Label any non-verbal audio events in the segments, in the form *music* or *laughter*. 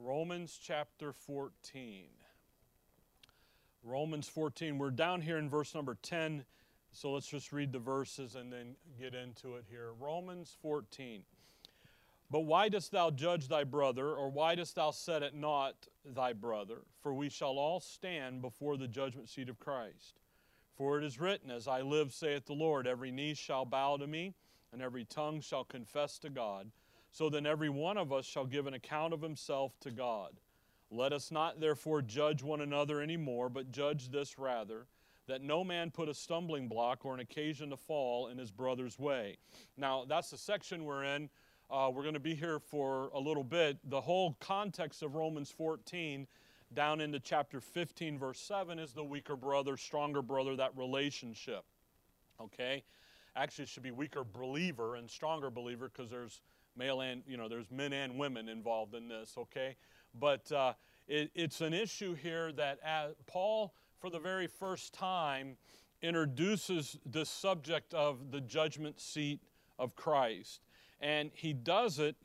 Romans chapter 14. Romans 14. We're down here in verse number 10, so let's just read the verses and then get into it here. Romans 14. But why dost thou judge thy brother, or why dost thou set at naught thy brother? For we shall all stand before the judgment seat of Christ. For it is written, As I live, saith the Lord, every knee shall bow to me, and every tongue shall confess to God. So then every one of us shall give an account of himself to God. Let us not therefore judge one another any more, but judge this rather, that no man put a stumbling block or an occasion to fall in his brother's way. Now, that's the section we're in. Uh, we're going to be here for a little bit. The whole context of Romans 14 down into chapter 15, verse 7 is the weaker brother, stronger brother, that relationship. Okay? Actually, it should be weaker believer and stronger believer because there's male and, you know, there's men and women involved in this, okay? But uh, it, it's an issue here that as Paul, for the very first time, introduces the subject of the judgment seat of Christ. And he does it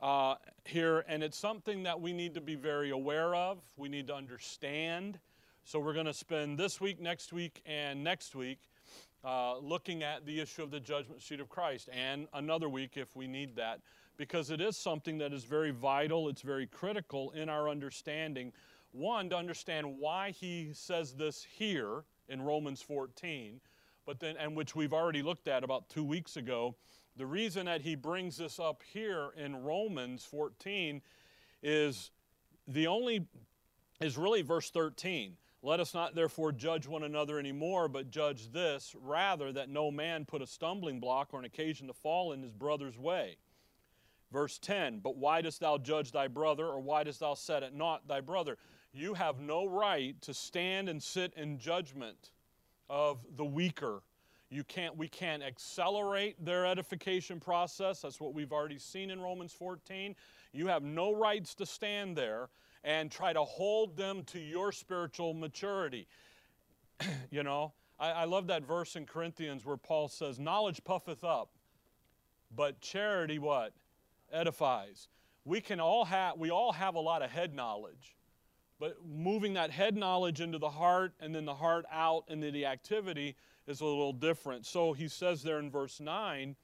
uh, here, and it's something that we need to be very aware of, we need to understand. So we're going to spend this week, next week, and next week uh, looking at the issue of the judgment seat of Christ, and another week if we need that, because it is something that is very vital, it's very critical in our understanding. One, to understand why he says this here in Romans 14, but then, and which we've already looked at about two weeks ago. The reason that he brings this up here in Romans 14 is the only, is really verse 13. Let us not therefore judge one another anymore, but judge this, rather, that no man put a stumbling block or an occasion to fall in his brother's way. Verse 10 But why dost thou judge thy brother, or why dost thou set at naught thy brother? You have no right to stand and sit in judgment of the weaker. You can't, we can't accelerate their edification process. That's what we've already seen in Romans 14. You have no rights to stand there and try to hold them to your spiritual maturity. *clears throat* you know, I, I love that verse in Corinthians where Paul says, Knowledge puffeth up, but charity what? Edifies. We can all have, we all have a lot of head knowledge. But moving that head knowledge into the heart and then the heart out into the activity is a little different. So he says there in verse 9,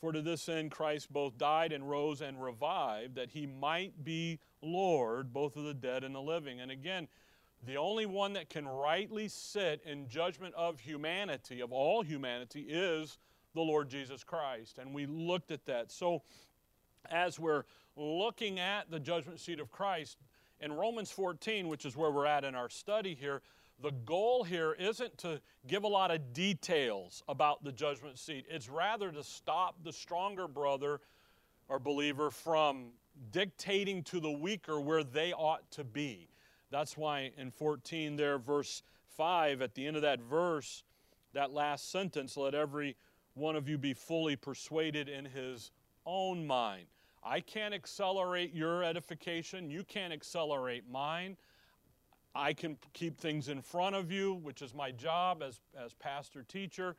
For to this end Christ both died and rose and revived, that he might be Lord, both of the dead and the living. And again, the only one that can rightly sit in judgment of humanity, of all humanity, is the Lord Jesus Christ. And we looked at that. So, as we're looking at the judgment seat of Christ, in Romans 14, which is where we're at in our study here, the goal here isn't to give a lot of details about the judgment seat. It's rather to stop the stronger brother or believer from dictating to the weaker where they ought to be. That's why in 14 there, verse 5, at the end of that verse, that last sentence, let every one of you be fully persuaded in his own mind. I can't accelerate your edification. You can't accelerate mine. I can keep things in front of you, which is my job as, as pastor teacher,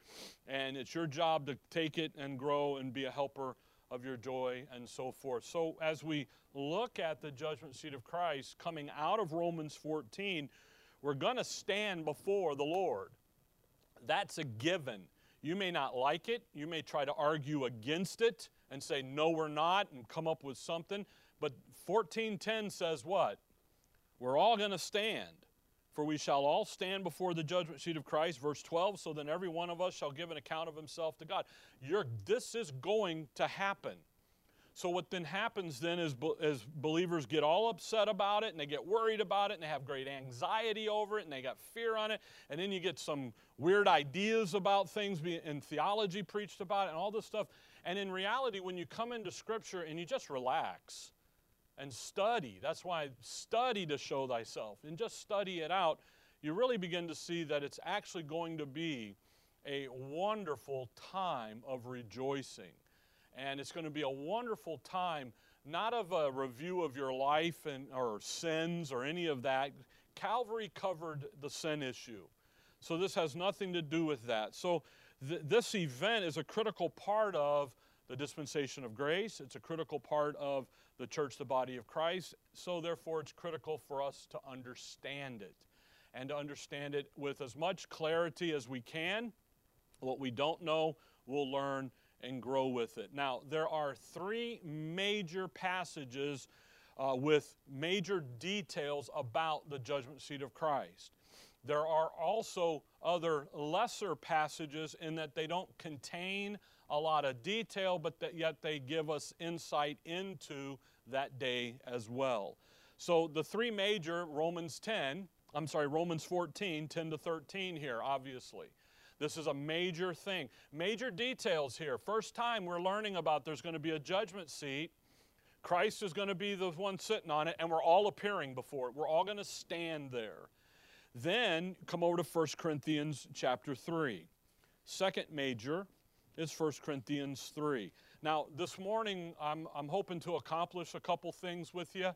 and it's your job to take it and grow and be a helper of your joy and so forth. So, as we look at the judgment seat of Christ coming out of Romans 14, we're going to stand before the Lord. That's a given. You may not like it, you may try to argue against it and say, no, we're not, and come up with something. But 1410 says what? We're all going to stand. For we shall all stand before the judgment seat of Christ, verse 12, so then every one of us shall give an account of himself to God. You're, this is going to happen. So, what then happens then is, as believers get all upset about it and they get worried about it and they have great anxiety over it and they got fear on it, and then you get some weird ideas about things and theology preached about it and all this stuff. And in reality, when you come into Scripture and you just relax, and study. That's why study to show thyself and just study it out. You really begin to see that it's actually going to be a wonderful time of rejoicing. And it's going to be a wonderful time, not of a review of your life and, or sins or any of that. Calvary covered the sin issue. So this has nothing to do with that. So th- this event is a critical part of the dispensation of grace. It's a critical part of the church, the body of Christ. So, therefore, it's critical for us to understand it and to understand it with as much clarity as we can. What we don't know, we'll learn and grow with it. Now, there are three major passages uh, with major details about the judgment seat of Christ. There are also other lesser passages in that they don't contain a lot of detail, but that yet they give us insight into that day as well. So the three major, Romans 10, I'm sorry, Romans 14, 10 to 13 here, obviously. This is a major thing. Major details here. First time we're learning about there's going to be a judgment seat. Christ is going to be the one sitting on it, and we're all appearing before it. We're all going to stand there. Then come over to 1 Corinthians chapter 3. Second major is 1 Corinthians 3. Now, this morning, I'm, I'm hoping to accomplish a couple things with you.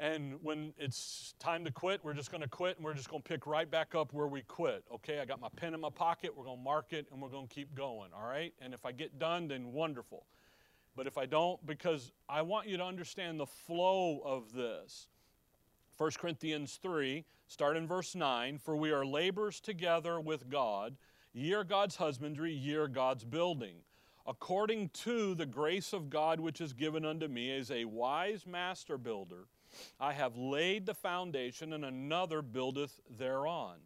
And when it's time to quit, we're just going to quit and we're just going to pick right back up where we quit. Okay, I got my pen in my pocket, we're going to mark it and we're going to keep going. All right? And if I get done, then wonderful. But if I don't, because I want you to understand the flow of this. 1 Corinthians 3, start in verse 9 For we are laborers together with God, ye are God's husbandry, ye are God's building. According to the grace of God which is given unto me as a wise master builder, I have laid the foundation, and another buildeth thereon.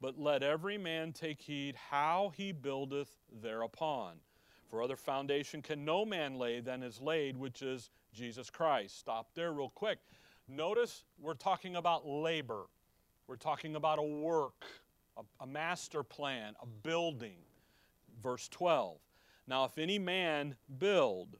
But let every man take heed how he buildeth thereupon. For other foundation can no man lay than is laid, which is Jesus Christ. Stop there real quick. Notice we're talking about labor, we're talking about a work, a, a master plan, a building. Verse 12. Now, if any man build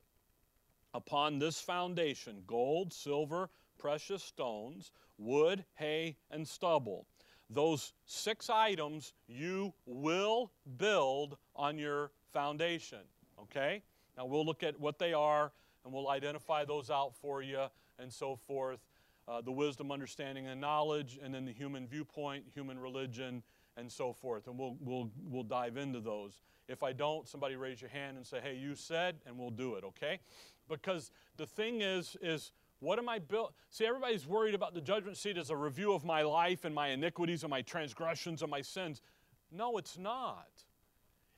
upon this foundation gold, silver, precious stones, wood, hay, and stubble. Those six items you will build on your foundation. Okay? Now we'll look at what they are and we'll identify those out for you and so forth. Uh, the wisdom, understanding, and knowledge, and then the human viewpoint, human religion, and so forth. And we'll, we'll, we'll dive into those. If I don't, somebody raise your hand and say, hey, you said, and we'll do it, okay? Because the thing is, is what am I built? See, everybody's worried about the judgment seat as a review of my life and my iniquities and my transgressions and my sins. No, it's not.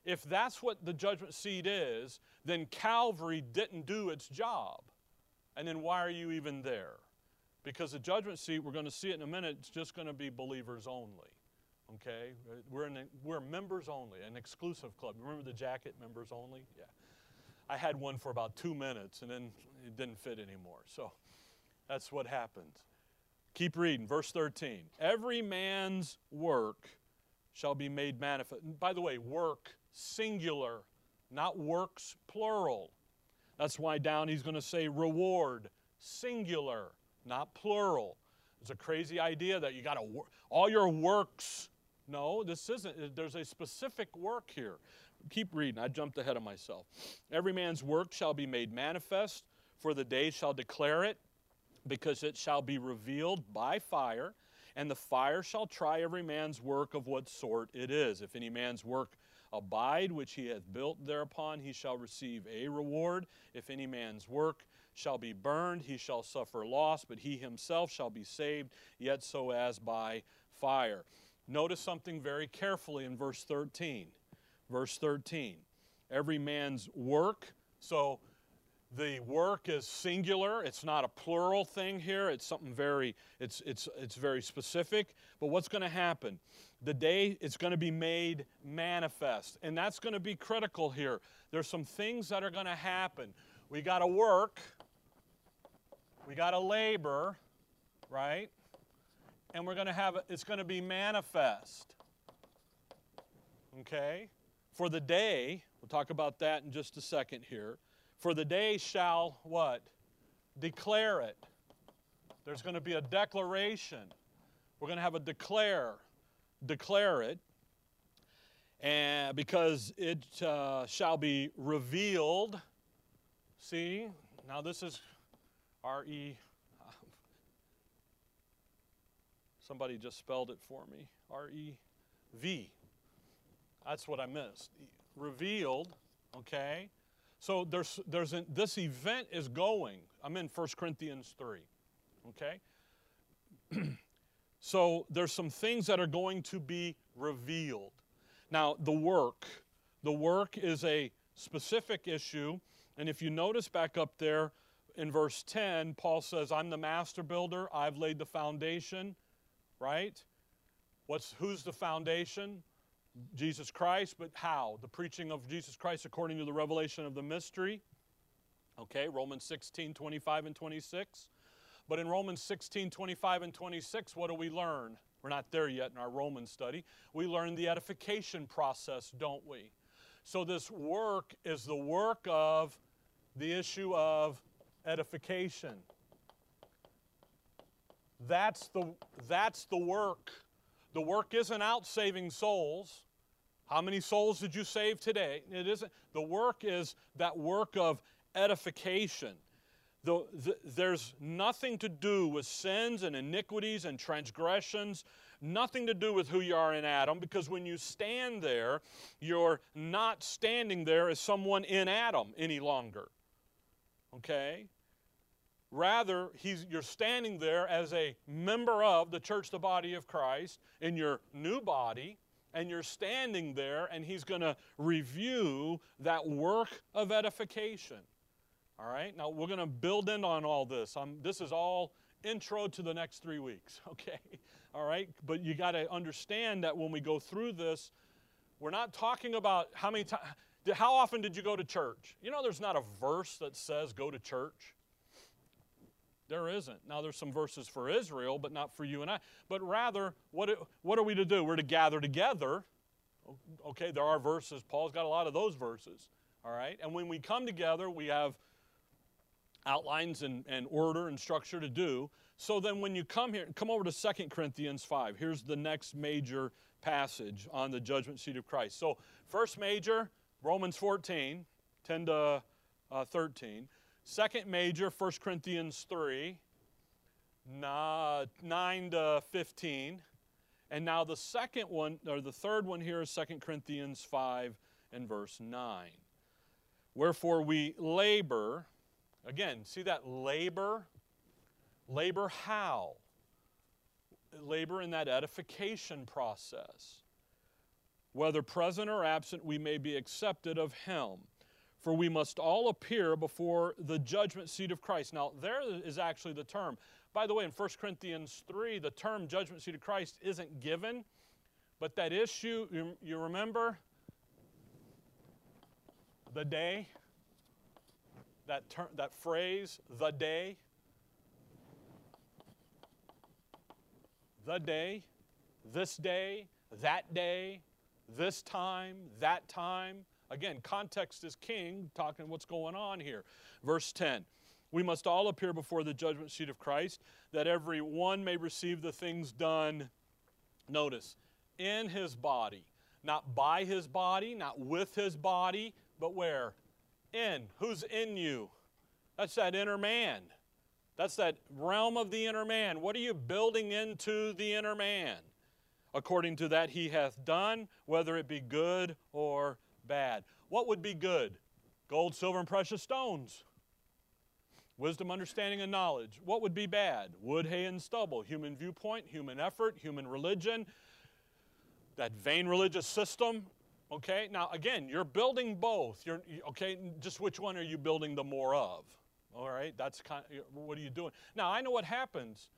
If that's what the judgment seat is, then Calvary didn't do its job. And then why are you even there? Because the judgment seat, we're going to see it in a minute, it's just going to be believers only. Okay? We're, in a, we're members only, an exclusive club. Remember the jacket, members only? Yeah. I had one for about two minutes and then it didn't fit anymore. So that's what happens. Keep reading, verse 13. Every man's work shall be made manifest. By the way, work singular, not works plural. That's why down he's going to say reward singular, not plural. It's a crazy idea that you got to all your works. No, this isn't. There's a specific work here. Keep reading. I jumped ahead of myself. Every man's work shall be made manifest, for the day shall declare it, because it shall be revealed by fire, and the fire shall try every man's work of what sort it is. If any man's work abide which he hath built thereupon, he shall receive a reward. If any man's work shall be burned, he shall suffer loss, but he himself shall be saved, yet so as by fire. Notice something very carefully in verse 13. Verse 13. Every man's work. So the work is singular. It's not a plural thing here. It's something very it's it's it's very specific. But what's going to happen? The day it's going to be made manifest and that's going to be critical here. There's some things that are going to happen. We got to work. We got to labor right and we're going to have it's going to be manifest okay for the day we'll talk about that in just a second here for the day shall what? Declare it. There's going to be a declaration. We're going to have a declare, declare it, and because it uh, shall be revealed. See, now this is R E. Somebody just spelled it for me. R E V. That's what I missed. Revealed, okay? So there's, there's an, this event is going. I'm in 1 Corinthians 3. Okay? *clears throat* so there's some things that are going to be revealed. Now, the work. The work is a specific issue. And if you notice back up there in verse 10, Paul says, I'm the master builder, I've laid the foundation, right? What's who's the foundation? Jesus Christ, but how? The preaching of Jesus Christ according to the revelation of the mystery. Okay, Romans 16, 25 and 26. But in Romans 16, 25 and 26, what do we learn? We're not there yet in our Roman study. We learn the edification process, don't we? So this work is the work of the issue of edification. That's the, that's the work. The work isn't out saving souls. How many souls did you save today? It isn't. The work is that work of edification. The, the, there's nothing to do with sins and iniquities and transgressions, nothing to do with who you are in Adam, because when you stand there, you're not standing there as someone in Adam any longer. Okay? Rather, you're standing there as a member of the church, the body of Christ, in your new body, and you're standing there, and he's going to review that work of edification. All right? Now, we're going to build in on all this. I'm, this is all intro to the next three weeks, *laughs* okay? All right? But you got to understand that when we go through this, we're not talking about how many times, how often did you go to church? You know, there's not a verse that says go to church. There isn't. Now, there's some verses for Israel, but not for you and I. But rather, what, what are we to do? We're to gather together. Okay, there are verses. Paul's got a lot of those verses. All right? And when we come together, we have outlines and, and order and structure to do. So then when you come here, come over to Second Corinthians 5. Here's the next major passage on the judgment seat of Christ. So, first major, Romans 14, 10 to uh, 13. Second major, 1 Corinthians 3, 9 to 15. And now the second one, or the third one here is 2 Corinthians 5 and verse 9. Wherefore we labor, again, see that labor? Labor how? Labor in that edification process. Whether present or absent, we may be accepted of Him for we must all appear before the judgment seat of Christ. Now, there is actually the term. By the way, in 1 Corinthians 3, the term judgment seat of Christ isn't given, but that issue, you, remember the day? That, term, that phrase, the day? The day, this day, that day, this time, that time Again, context is king, talking what's going on here. Verse 10 We must all appear before the judgment seat of Christ, that every one may receive the things done, notice, in his body. Not by his body, not with his body, but where? In. Who's in you? That's that inner man. That's that realm of the inner man. What are you building into the inner man? According to that he hath done, whether it be good or bad. What would be good? Gold, silver, and precious stones. Wisdom, understanding, and knowledge. What would be bad? Wood, hay, and stubble. Human viewpoint, human effort, human religion, that vain religious system. Okay, now again, you're building both. You're, okay, just which one are you building the more of? All right, that's kind of, what are you doing? Now, I know what happens.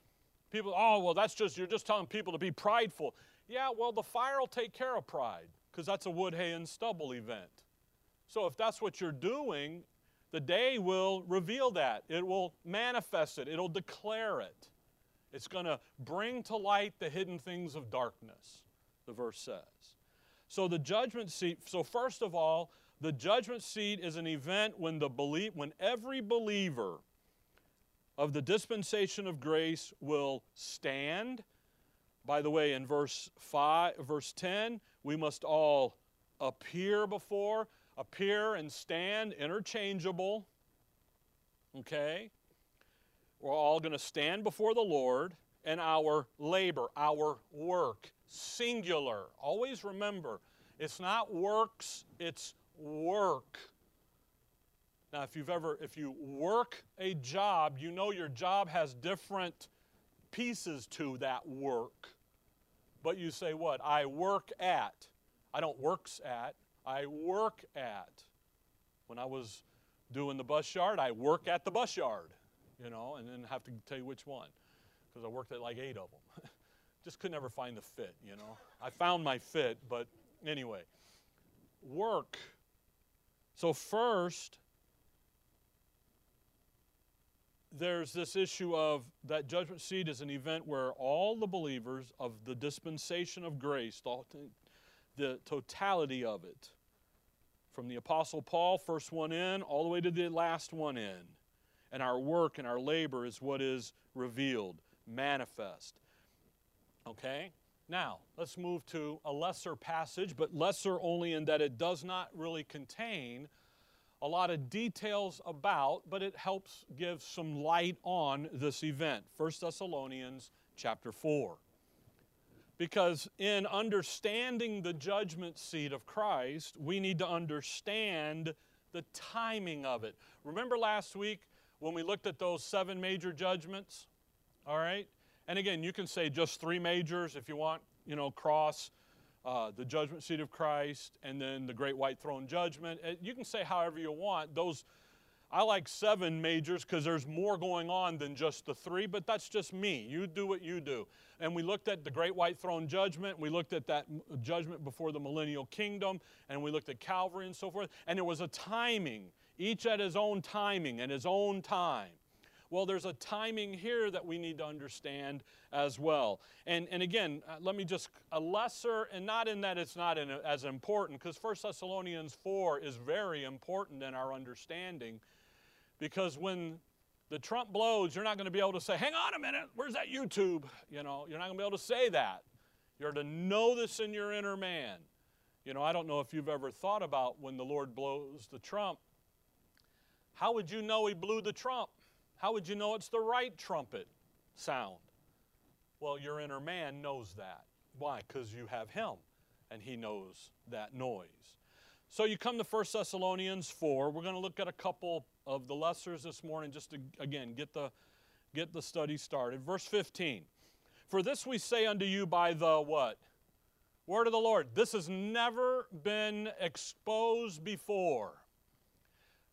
People, oh, well, that's just, you're just telling people to be prideful. Yeah, well, the fire will take care of pride because that's a wood, hay, and stubble event. So if that's what you're doing, the day will reveal that. It will manifest it, it'll declare it. It's going to bring to light the hidden things of darkness, the verse says. So the judgment seat, so first of all, the judgment seat is an event when the belief, when every believer of the dispensation of grace will stand. By the way, in verse 5, verse 10, we must all appear before, appear and stand interchangeable. Okay? We're all going to stand before the Lord and our labor, our work, singular. Always remember, it's not works, it's work. Now, if you've ever, if you work a job, you know your job has different pieces to that work. But you say, what? I work at. I don't works at, I work at. When I was doing the bus yard, I work at the bus yard, you know, and then have to tell you which one because I worked at like eight of them. *laughs* Just could never find the fit, you know. I found my fit, but anyway, work. So, first, there's this issue of that judgment seat is an event where all the believers of the dispensation of grace, the totality of it, from the Apostle Paul, first one in, all the way to the last one in, and our work and our labor is what is revealed, manifest. Okay? Now, let's move to a lesser passage, but lesser only in that it does not really contain a lot of details about, but it helps give some light on this event. 1 Thessalonians chapter 4. Because in understanding the judgment seat of Christ, we need to understand the timing of it. Remember last week when we looked at those seven major judgments? All right? And again, you can say just three majors if you want, you know, cross uh, the judgment seat of Christ, and then the great white throne judgment. You can say however you want. Those, I like seven majors because there's more going on than just the three, but that's just me. You do what you do. And we looked at the great white throne judgment. We looked at that judgment before the millennial kingdom, and we looked at Calvary and so forth. And there was a timing, each at his own timing and his own time. Well, there's a timing here that we need to understand as well. And, and again, uh, let me just, a lesser, and not in that it's not as important, because 1 Thessalonians 4 is very important in our understanding, because when the trump blows, you're not going to be able to say, hang on a minute, where's that YouTube? You know, you're not going to be able to say that. You're to know this in your inner man. You know, I don't know if you've ever thought about when the Lord blows the trump, how would you know he blew the trump? How would you know it's the right trumpet sound? Well, your inner man knows that. Why? Because you have him and he knows that noise. So you come to 1 Thessalonians 4. We're going to look at a couple of the lessers this morning just to, again, get the, get the study started. Verse 15. For this we say unto you by the what? Word of the Lord. This has never been exposed before.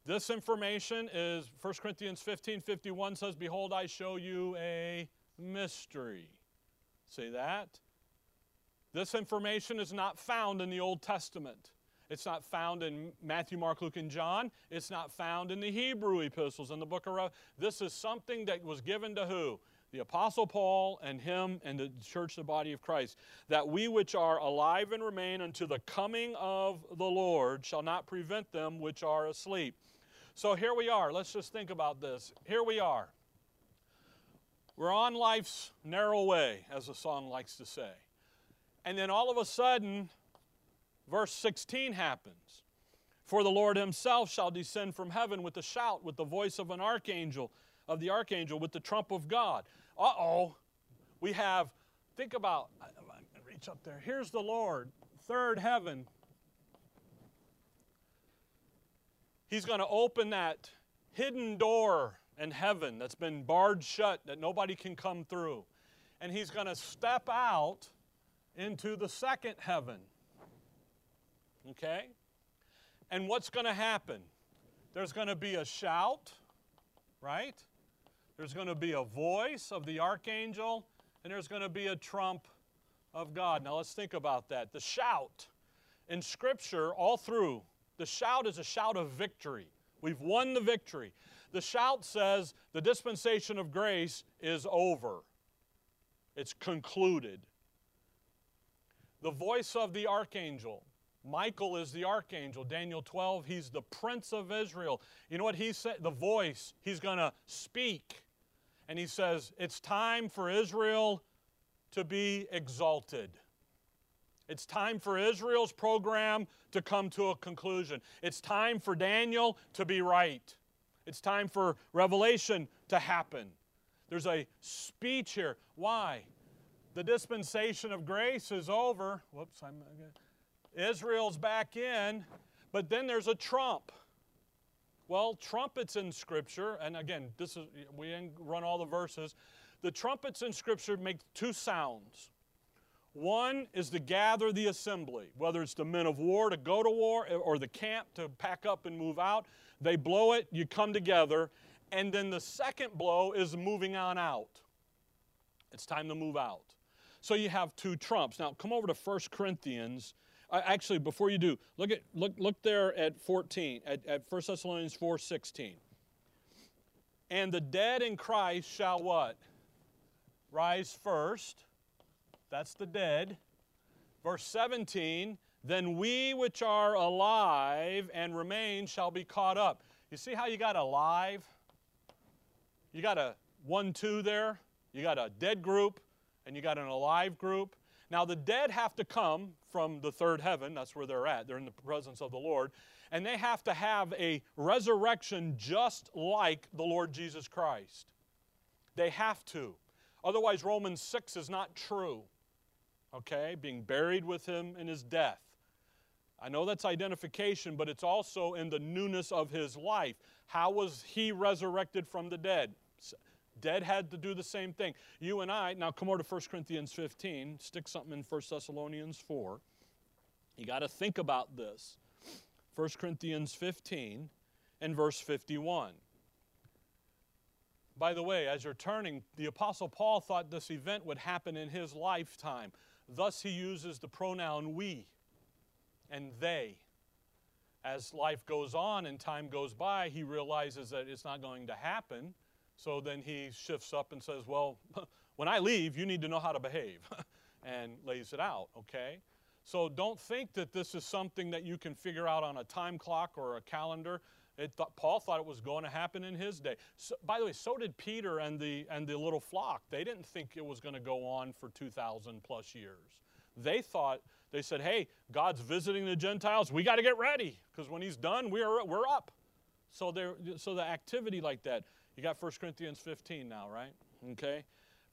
This information is 1 Corinthians 15 51 says, Behold, I show you a mystery. See that? This information is not found in the Old Testament. It's not found in Matthew, Mark, Luke, and John. It's not found in the Hebrew epistles in the book of Revelation. This is something that was given to who? The Apostle Paul and him and the church, the body of Christ. That we which are alive and remain unto the coming of the Lord shall not prevent them which are asleep. So here we are. Let's just think about this. Here we are. We're on life's narrow way, as the song likes to say. And then all of a sudden, verse 16 happens. For the Lord himself shall descend from heaven with a shout, with the voice of an archangel, of the archangel, with the trump of God. Uh oh. We have, think about, reach up there. Here's the Lord, third heaven, He's going to open that hidden door in heaven that's been barred shut that nobody can come through. And he's going to step out into the second heaven. Okay? And what's going to happen? There's going to be a shout, right? There's going to be a voice of the archangel, and there's going to be a trump of God. Now let's think about that. The shout in Scripture, all through the shout is a shout of victory. We've won the victory. The shout says the dispensation of grace is over, it's concluded. The voice of the archangel. Michael is the archangel. Daniel 12, he's the prince of Israel. You know what he said? The voice, he's going to speak. And he says, It's time for Israel to be exalted. It's time for Israel's program to come to a conclusion. It's time for Daniel to be right. It's time for revelation to happen. There's a speech here. Why? The dispensation of grace is over. Whoops, I'm. Israel's back in, but then there's a trump. Well, trumpets in Scripture, and again, this is we run all the verses. The trumpets in Scripture make two sounds. One is to gather the assembly, whether it's the men of war to go to war or the camp to pack up and move out. They blow it, you come together, and then the second blow is moving on out. It's time to move out. So you have two trumps. Now come over to 1 Corinthians. Uh, actually, before you do, look at look look there at 14 at, at 1 Thessalonians 4 16. And the dead in Christ shall what? Rise first. That's the dead. Verse 17, then we which are alive and remain shall be caught up. You see how you got alive? You got a one, two there. You got a dead group and you got an alive group. Now, the dead have to come from the third heaven. That's where they're at. They're in the presence of the Lord. And they have to have a resurrection just like the Lord Jesus Christ. They have to. Otherwise, Romans 6 is not true. Okay? Being buried with him in his death. I know that's identification, but it's also in the newness of his life. How was he resurrected from the dead? Dead had to do the same thing. You and I, now come over to 1 Corinthians 15, stick something in 1 Thessalonians 4. You got to think about this. 1 Corinthians 15 and verse 51. By the way, as you're turning, the Apostle Paul thought this event would happen in his lifetime. Thus, he uses the pronoun we and they. As life goes on and time goes by, he realizes that it's not going to happen. So then he shifts up and says, Well, *laughs* when I leave, you need to know how to behave, *laughs* and lays it out, okay? So don't think that this is something that you can figure out on a time clock or a calendar. Th- Paul thought it was going to happen in his day. So, by the way, so did Peter and the, and the little flock. They didn't think it was going to go on for 2,000 plus years. They thought, they said, hey, God's visiting the Gentiles. We got to get ready because when he's done, we're, we're up. So, there, so the activity like that. You got 1 Corinthians 15 now, right? Okay.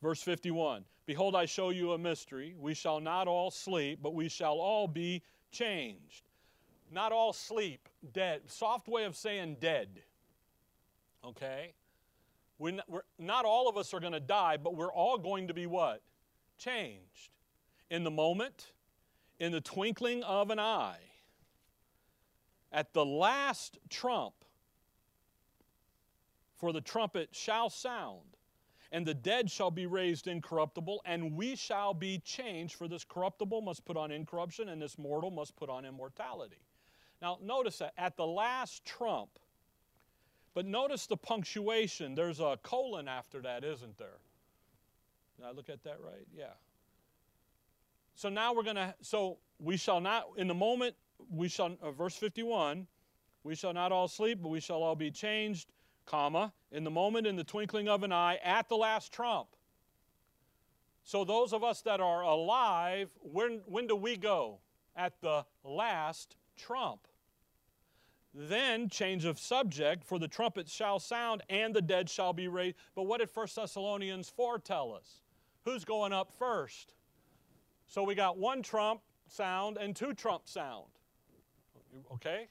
Verse 51 Behold, I show you a mystery. We shall not all sleep, but we shall all be changed. Not all sleep, dead. Soft way of saying dead. Okay? We're not, we're, not all of us are going to die, but we're all going to be what? Changed. In the moment, in the twinkling of an eye, at the last trump, for the trumpet shall sound, and the dead shall be raised incorruptible, and we shall be changed. For this corruptible must put on incorruption, and this mortal must put on immortality. Now, notice that at the last trump, but notice the punctuation. There's a colon after that, isn't there? Did I look at that right? Yeah. So now we're going to, so we shall not, in the moment, we shall, uh, verse 51, we shall not all sleep, but we shall all be changed comma, in the moment, in the twinkling of an eye, at the last trump. So, those of us that are alive, when, when do we go? At the last trump. Then, change of subject, for the trumpet shall sound and the dead shall be raised. But what did 1 Thessalonians 4 tell us? Who's going up first? So we got one trump sound and two trump sound. Okay?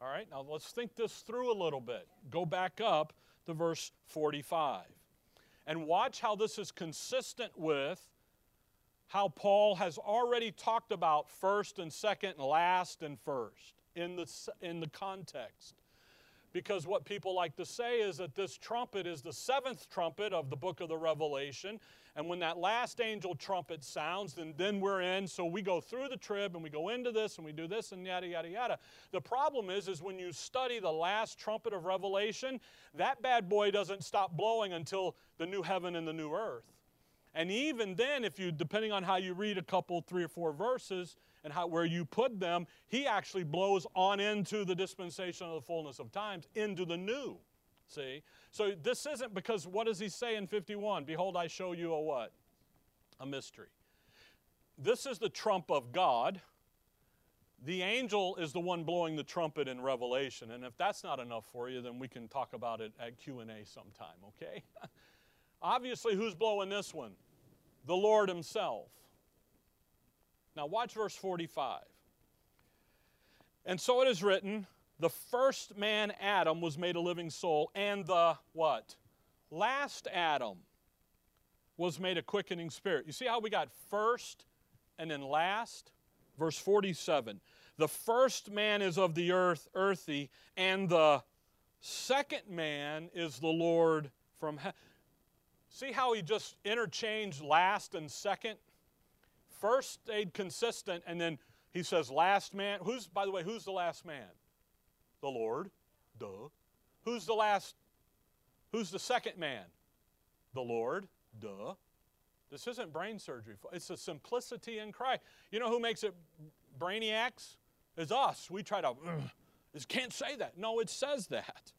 All right, now let's think this through a little bit. Go back up to verse 45 and watch how this is consistent with how Paul has already talked about first and second and last and first in the, in the context. Because what people like to say is that this trumpet is the seventh trumpet of the book of the Revelation, and when that last angel trumpet sounds, then, then we're in. So we go through the trib and we go into this and we do this and yada, yada, yada. The problem is, is when you study the last trumpet of Revelation, that bad boy doesn't stop blowing until the new heaven and the new earth. And even then, if you, depending on how you read a couple, three or four verses, and how, where you put them, he actually blows on into the dispensation of the fullness of times, into the new. See? So this isn't because what does he say in 51? Behold, I show you a what? A mystery. This is the trump of God. The angel is the one blowing the trumpet in Revelation. And if that's not enough for you, then we can talk about it at Q&A sometime, okay? *laughs* Obviously, who's blowing this one? The Lord himself. Now watch verse 45. And so it is written, the first man, Adam, was made a living soul, and the what? Last Adam was made a quickening spirit. You see how we got first and then last? Verse 47 The first man is of the earth, earthy, and the second man is the Lord from heaven. See how he just interchanged last and second? First stayed consistent, and then he says, last man. Who's, by the way, who's the last man? The Lord. Duh. Who's the last? Who's the second man? The Lord. Duh. This isn't brain surgery. It's the simplicity in Christ. You know who makes it brainiacs? Is us. We try to, It can't say that. No, it says that.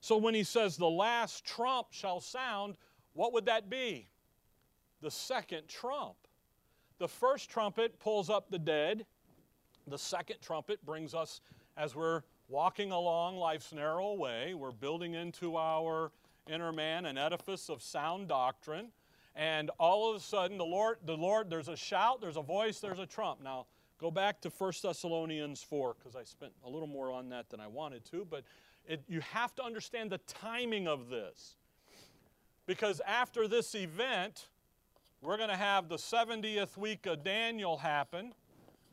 So when he says the last trump shall sound, what would that be? The second trump. The first trumpet pulls up the dead. The second trumpet brings us, as we're walking along life's narrow way, we're building into our inner man an edifice of sound doctrine. And all of a sudden, the Lord, the Lord, there's a shout, there's a voice, there's a trump. Now, go back to 1 Thessalonians 4, because I spent a little more on that than I wanted to, but it, you have to understand the timing of this. Because after this event, we're going to have the 70th week of Daniel happen.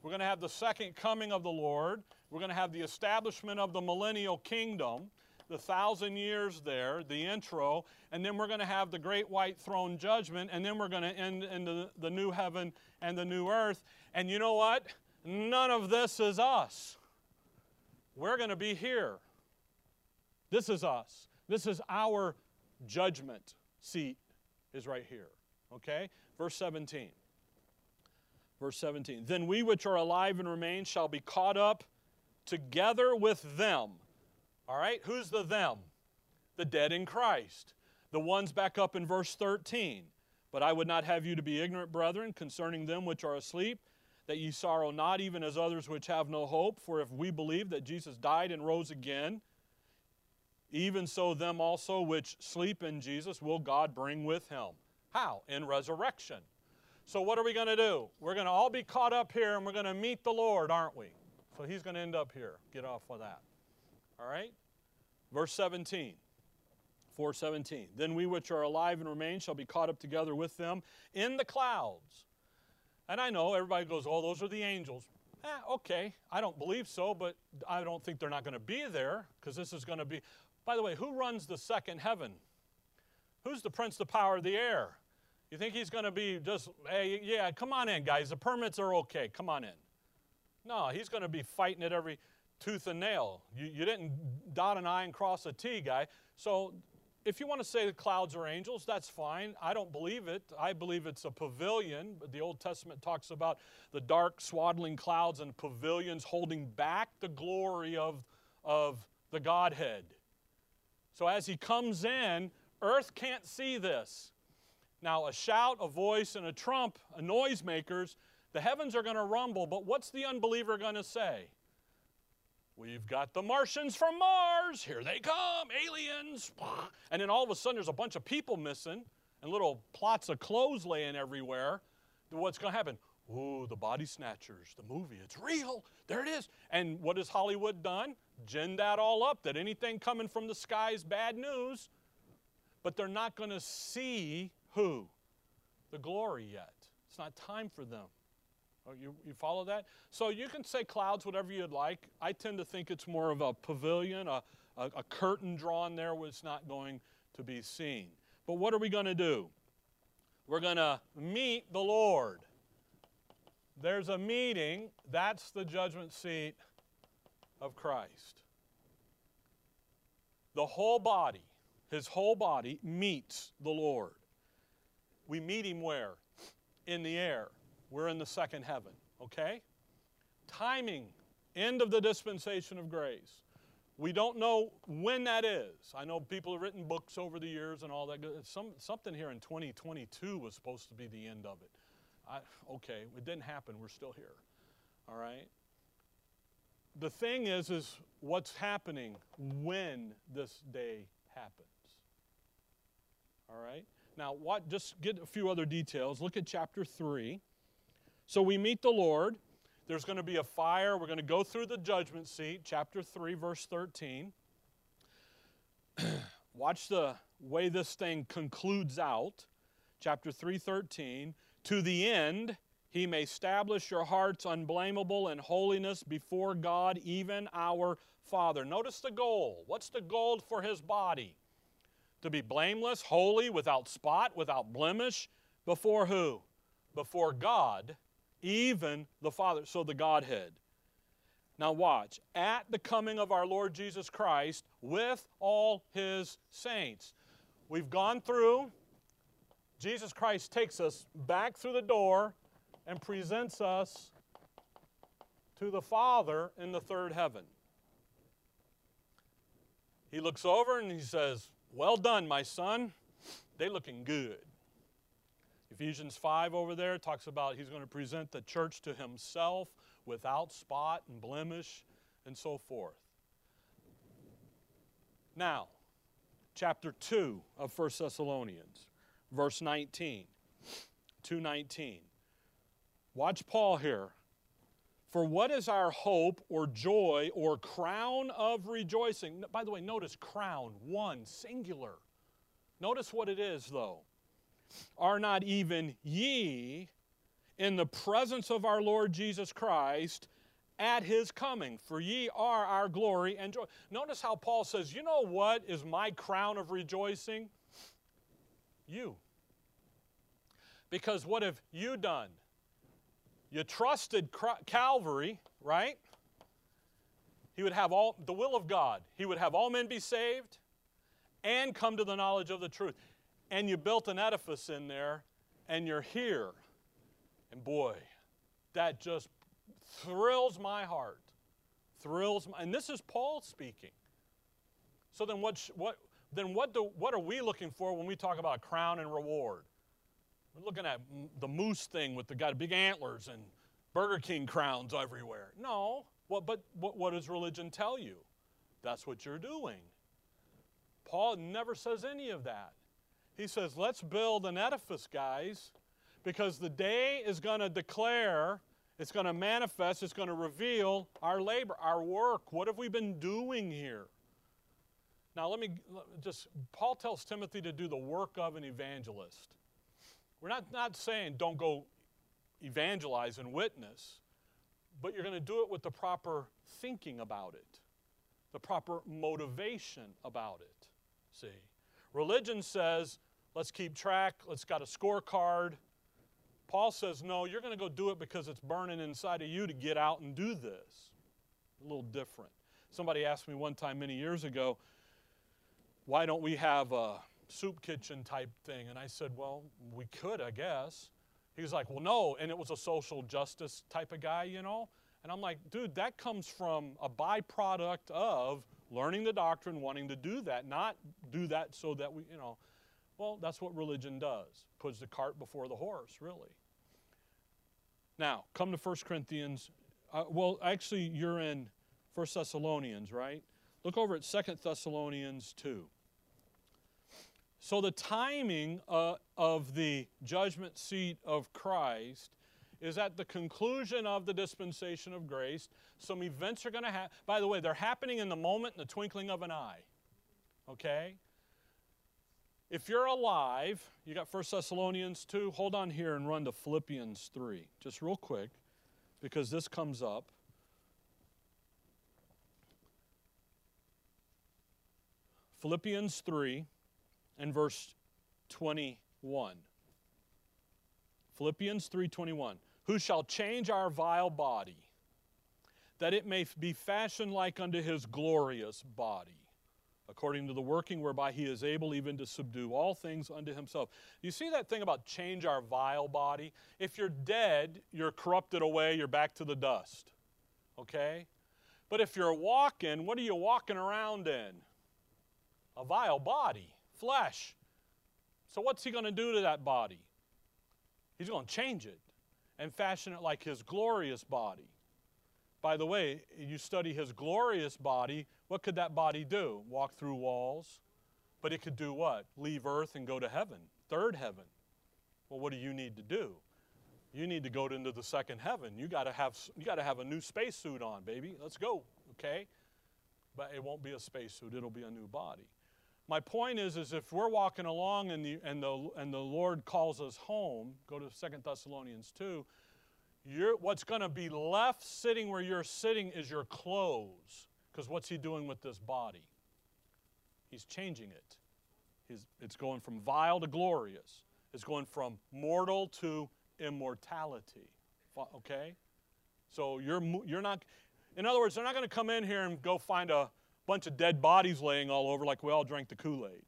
We're going to have the second coming of the Lord. We're going to have the establishment of the millennial kingdom, the thousand years there, the intro, and then we're going to have the great white throne judgment, and then we're going to end into the new heaven and the new earth. And you know what? None of this is us. We're going to be here. This is us. This is our judgment seat is right here. Okay? Verse 17. Verse 17. Then we which are alive and remain shall be caught up together with them. All right? Who's the them? The dead in Christ. The ones back up in verse 13. But I would not have you to be ignorant, brethren, concerning them which are asleep, that ye sorrow not, even as others which have no hope. For if we believe that Jesus died and rose again, even so, them also which sleep in Jesus will God bring with him. How? In resurrection. So, what are we going to do? We're going to all be caught up here and we're going to meet the Lord, aren't we? So, he's going to end up here. Get off of that. All right? Verse 17. 417. Then we which are alive and remain shall be caught up together with them in the clouds. And I know everybody goes, oh, those are the angels. Eh, okay, I don't believe so, but I don't think they're not going to be there because this is going to be. By the way, who runs the second heaven? Who's the prince, the power of the air? You think he's going to be just, hey, yeah, come on in, guys. The permits are okay. Come on in. No, he's going to be fighting at every tooth and nail. You, you didn't dot an I and cross a T, guy. So if you want to say the clouds are angels, that's fine. I don't believe it. I believe it's a pavilion. But the Old Testament talks about the dark, swaddling clouds and pavilions holding back the glory of, of the Godhead. So as he comes in, earth can't see this. Now, a shout, a voice, and a trump, a noisemakers, the heavens are going to rumble, but what's the unbeliever going to say? We've got the Martians from Mars. Here they come, aliens. And then all of a sudden, there's a bunch of people missing and little plots of clothes laying everywhere. What's going to happen? Ooh, the body snatchers, the movie, it's real. There it is. And what has Hollywood done? Gin that all up that anything coming from the sky is bad news. But they're not going to see who? The glory yet. It's not time for them. Oh, you, you follow that? So you can say clouds, whatever you'd like. I tend to think it's more of a pavilion, a, a, a curtain drawn there where it's not going to be seen. But what are we going to do? We're going to meet the Lord. There's a meeting, that's the judgment seat of Christ. The whole body, his whole body, meets the Lord. We meet him where? In the air. We're in the second heaven, okay? Timing, end of the dispensation of grace. We don't know when that is. I know people have written books over the years and all that. Some, something here in 2022 was supposed to be the end of it. I, okay, it didn't happen. We're still here. All right? The thing is, is what's happening when this day happens. All right? Now, what, just get a few other details. Look at chapter 3. So we meet the Lord. There's going to be a fire. We're going to go through the judgment seat, chapter 3, verse 13. *clears throat* Watch the way this thing concludes out. Chapter 3:13, to the end he may establish your hearts unblameable in holiness before God, even our Father. Notice the goal. What's the goal for his body? To be blameless, holy, without spot, without blemish, before who? Before God, even the Father. So the Godhead. Now, watch. At the coming of our Lord Jesus Christ with all his saints. We've gone through, Jesus Christ takes us back through the door and presents us to the Father in the third heaven. He looks over and he says, Well done, my son. They looking good. Ephesians 5 over there talks about he's going to present the church to himself without spot and blemish and so forth. Now, chapter 2 of 1 Thessalonians, verse 19. 219. Watch Paul here. For what is our hope or joy or crown of rejoicing? By the way, notice crown, one, singular. Notice what it is, though. Are not even ye in the presence of our Lord Jesus Christ at his coming, for ye are our glory and joy. Notice how Paul says, You know what is my crown of rejoicing? You. Because what have you done? You trusted Calvary, right? He would have all the will of God. He would have all men be saved and come to the knowledge of the truth. And you built an edifice in there, and you're here and boy, that just thrills my heart. Thrills my, and this is Paul speaking. So then what, what, then what, do, what are we looking for when we talk about crown and reward? We're looking at the moose thing with the guy, big antlers and Burger King crowns everywhere. No, well, but what, what does religion tell you? That's what you're doing. Paul never says any of that. He says, let's build an edifice, guys, because the day is going to declare, it's going to manifest, it's going to reveal our labor, our work. What have we been doing here? Now, let me just, Paul tells Timothy to do the work of an evangelist. We're not, not saying don't go evangelize and witness, but you're going to do it with the proper thinking about it, the proper motivation about it. See? Religion says, let's keep track, let's got a scorecard, Paul says, no, you're going to go do it because it's burning inside of you to get out and do this. A little different. Somebody asked me one time many years ago, why don't we have a soup kitchen type thing? And I said, well, we could, I guess. He was like, well, no. And it was a social justice type of guy, you know? And I'm like, dude, that comes from a byproduct of learning the doctrine, wanting to do that, not do that so that we, you know. Well, that's what religion does. Puts the cart before the horse, really. Now, come to 1 Corinthians. Uh, well, actually, you're in 1 Thessalonians, right? Look over at 2 Thessalonians 2. So, the timing uh, of the judgment seat of Christ is at the conclusion of the dispensation of grace. Some events are going to happen. By the way, they're happening in the moment, in the twinkling of an eye. Okay? If you're alive, you got 1 Thessalonians 2. Hold on here and run to Philippians 3, just real quick, because this comes up. Philippians 3 and verse 21. Philippians 3:21. Who shall change our vile body that it may be fashioned like unto his glorious body according to the working whereby he is able even to subdue all things unto himself. You see that thing about change our vile body? If you're dead, you're corrupted away, you're back to the dust. Okay? But if you're walking, what are you walking around in? A vile body, flesh. So what's he going to do to that body? He's going to change it and fashion it like his glorious body. By the way, you study his glorious body, what could that body do? Walk through walls? But it could do what? Leave earth and go to heaven, third heaven. Well, what do you need to do? you need to go into the second heaven. You got to have you got to have a new spacesuit on, baby. Let's go, okay? But it won't be a spacesuit. It'll be a new body. My point is, is if we're walking along and the and the and the Lord calls us home, go to Second Thessalonians two. You're, what's going to be left sitting where you're sitting is your clothes. Because what's He doing with this body? He's changing it. He's, it's going from vile to glorious. It's going from mortal to immortality. Okay? So you're, you're not, in other words, they're not going to come in here and go find a bunch of dead bodies laying all over like we all drank the Kool Aid.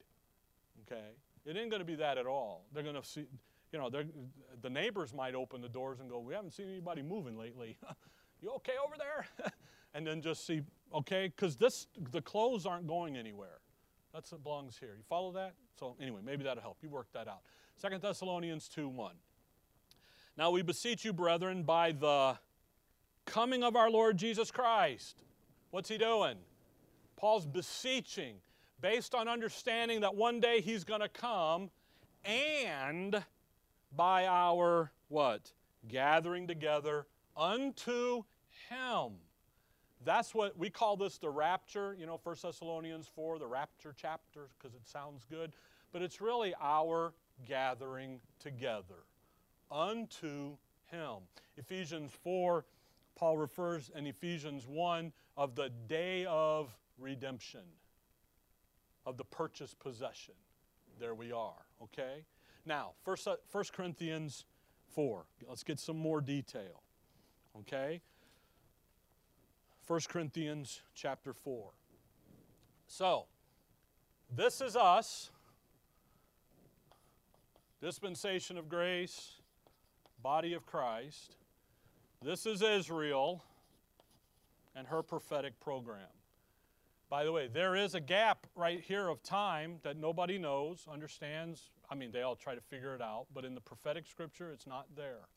Okay? It ain't going to be that at all. They're going to see, you know, the neighbors might open the doors and go, We haven't seen anybody moving lately. *laughs* you okay over there? *laughs* and then just see, okay, because this the clothes aren't going anywhere. That's what belongs here. You follow that? So anyway, maybe that'll help. You work that out. Second Thessalonians 2 1. Now we beseech you, brethren, by the coming of our Lord Jesus Christ. What's he doing? Paul's beseeching based on understanding that one day he's going to come and by our what? Gathering together unto him. That's what we call this the rapture, you know, 1 Thessalonians 4, the rapture chapter, because it sounds good. But it's really our gathering together unto him. Ephesians 4, Paul refers in Ephesians 1 of the day of redemption, of the purchased possession. There we are, okay? Now, 1 uh, Corinthians 4. Let's get some more detail, okay? 1 Corinthians chapter 4. So, this is us, dispensation of grace, body of Christ. This is Israel and her prophetic program. By the way, there is a gap right here of time that nobody knows, understands. I mean, they all try to figure it out, but in the prophetic scripture, it's not there.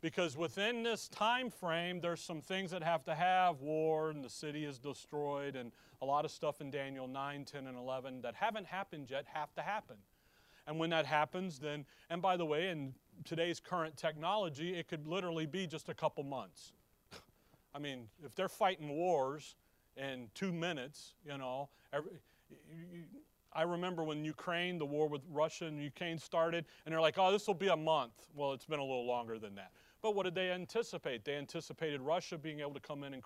Because within this time frame there's some things that have to have war and the city is destroyed and a lot of stuff in daniel 9 10 and 11 that haven't happened yet have to happen. And when that happens then and by the way in today's current technology it could literally be just a couple months. *laughs* I mean if they're fighting wars in two minutes you know every, I remember when Ukraine, the war with Russia and Ukraine started, and they're like, oh, this will be a month. Well, it's been a little longer than that. But what did they anticipate? They anticipated Russia being able to come in and,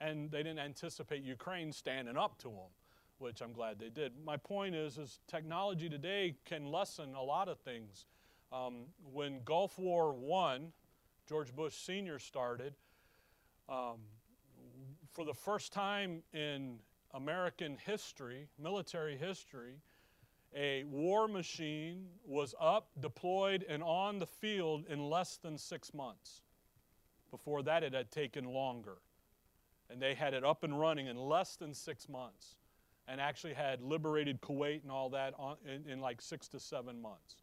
and they didn't anticipate Ukraine standing up to them, which I'm glad they did. My point is, is technology today can lessen a lot of things. Um, when Gulf War One, George Bush Sr. started, um, for the first time in American history, military history, a war machine was up, deployed, and on the field in less than six months. Before that, it had taken longer. And they had it up and running in less than six months and actually had liberated Kuwait and all that on, in, in, like six to seven months.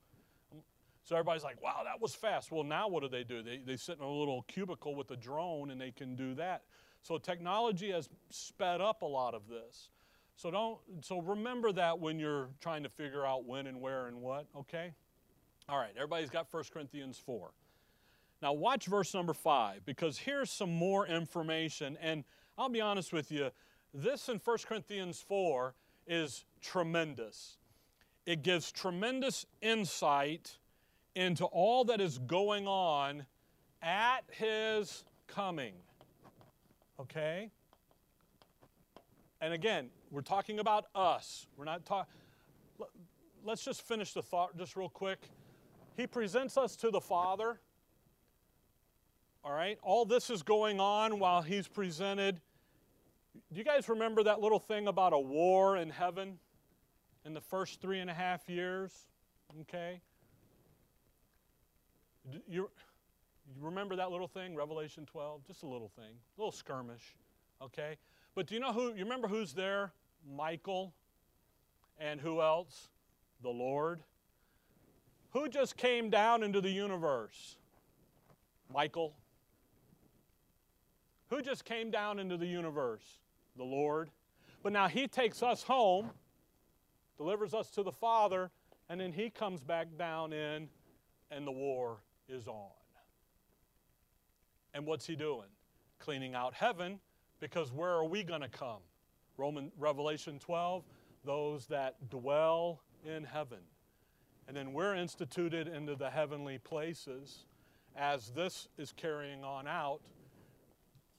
So everybody's like, wow, that was fast. Well, now what do they do? They, they sit in a little cubicle with a drone and they can do that. So technology has sped up a lot of this. So don't so remember that when you're trying to figure out when and where and what, okay? All right, everybody's got 1 Corinthians 4. Now watch verse number 5 because here's some more information and I'll be honest with you, this in 1 Corinthians 4 is tremendous. It gives tremendous insight into all that is going on at his coming. Okay? And again, we're talking about us. We're not talking. Let's just finish the thought just real quick. He presents us to the Father. All right? All this is going on while he's presented. Do you guys remember that little thing about a war in heaven in the first three and a half years? Okay? You, you remember that little thing, Revelation 12? Just a little thing, a little skirmish. Okay? But do you know who, you remember who's there? Michael. And who else? The Lord. Who just came down into the universe? Michael. Who just came down into the universe? The Lord. But now he takes us home, delivers us to the Father, and then he comes back down in, and the war is on. And what's he doing? Cleaning out heaven because where are we going to come? Roman Revelation 12, those that dwell in heaven. And then we're instituted into the heavenly places as this is carrying on out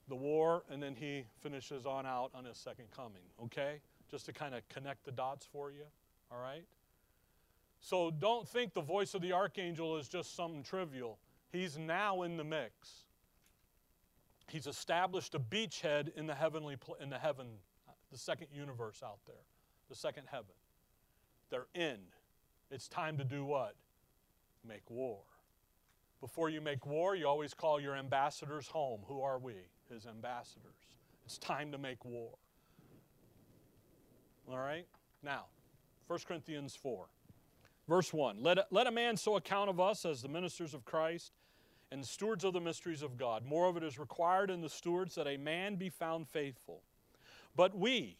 the war, and then he finishes on out on his second coming, okay? Just to kind of connect the dots for you, all right? So don't think the voice of the archangel is just something trivial. He's now in the mix. He's established a beachhead in the heavenly in the heaven, the second universe out there, the second heaven. They're in. It's time to do what? Make war. Before you make war, you always call your ambassadors home. Who are we? His ambassadors. It's time to make war. All right? Now, 1 Corinthians 4. Verse 1 let let a man so account of us as the ministers of Christ and stewards of the mysteries of God. More of it is required in the stewards that a man be found faithful. But we,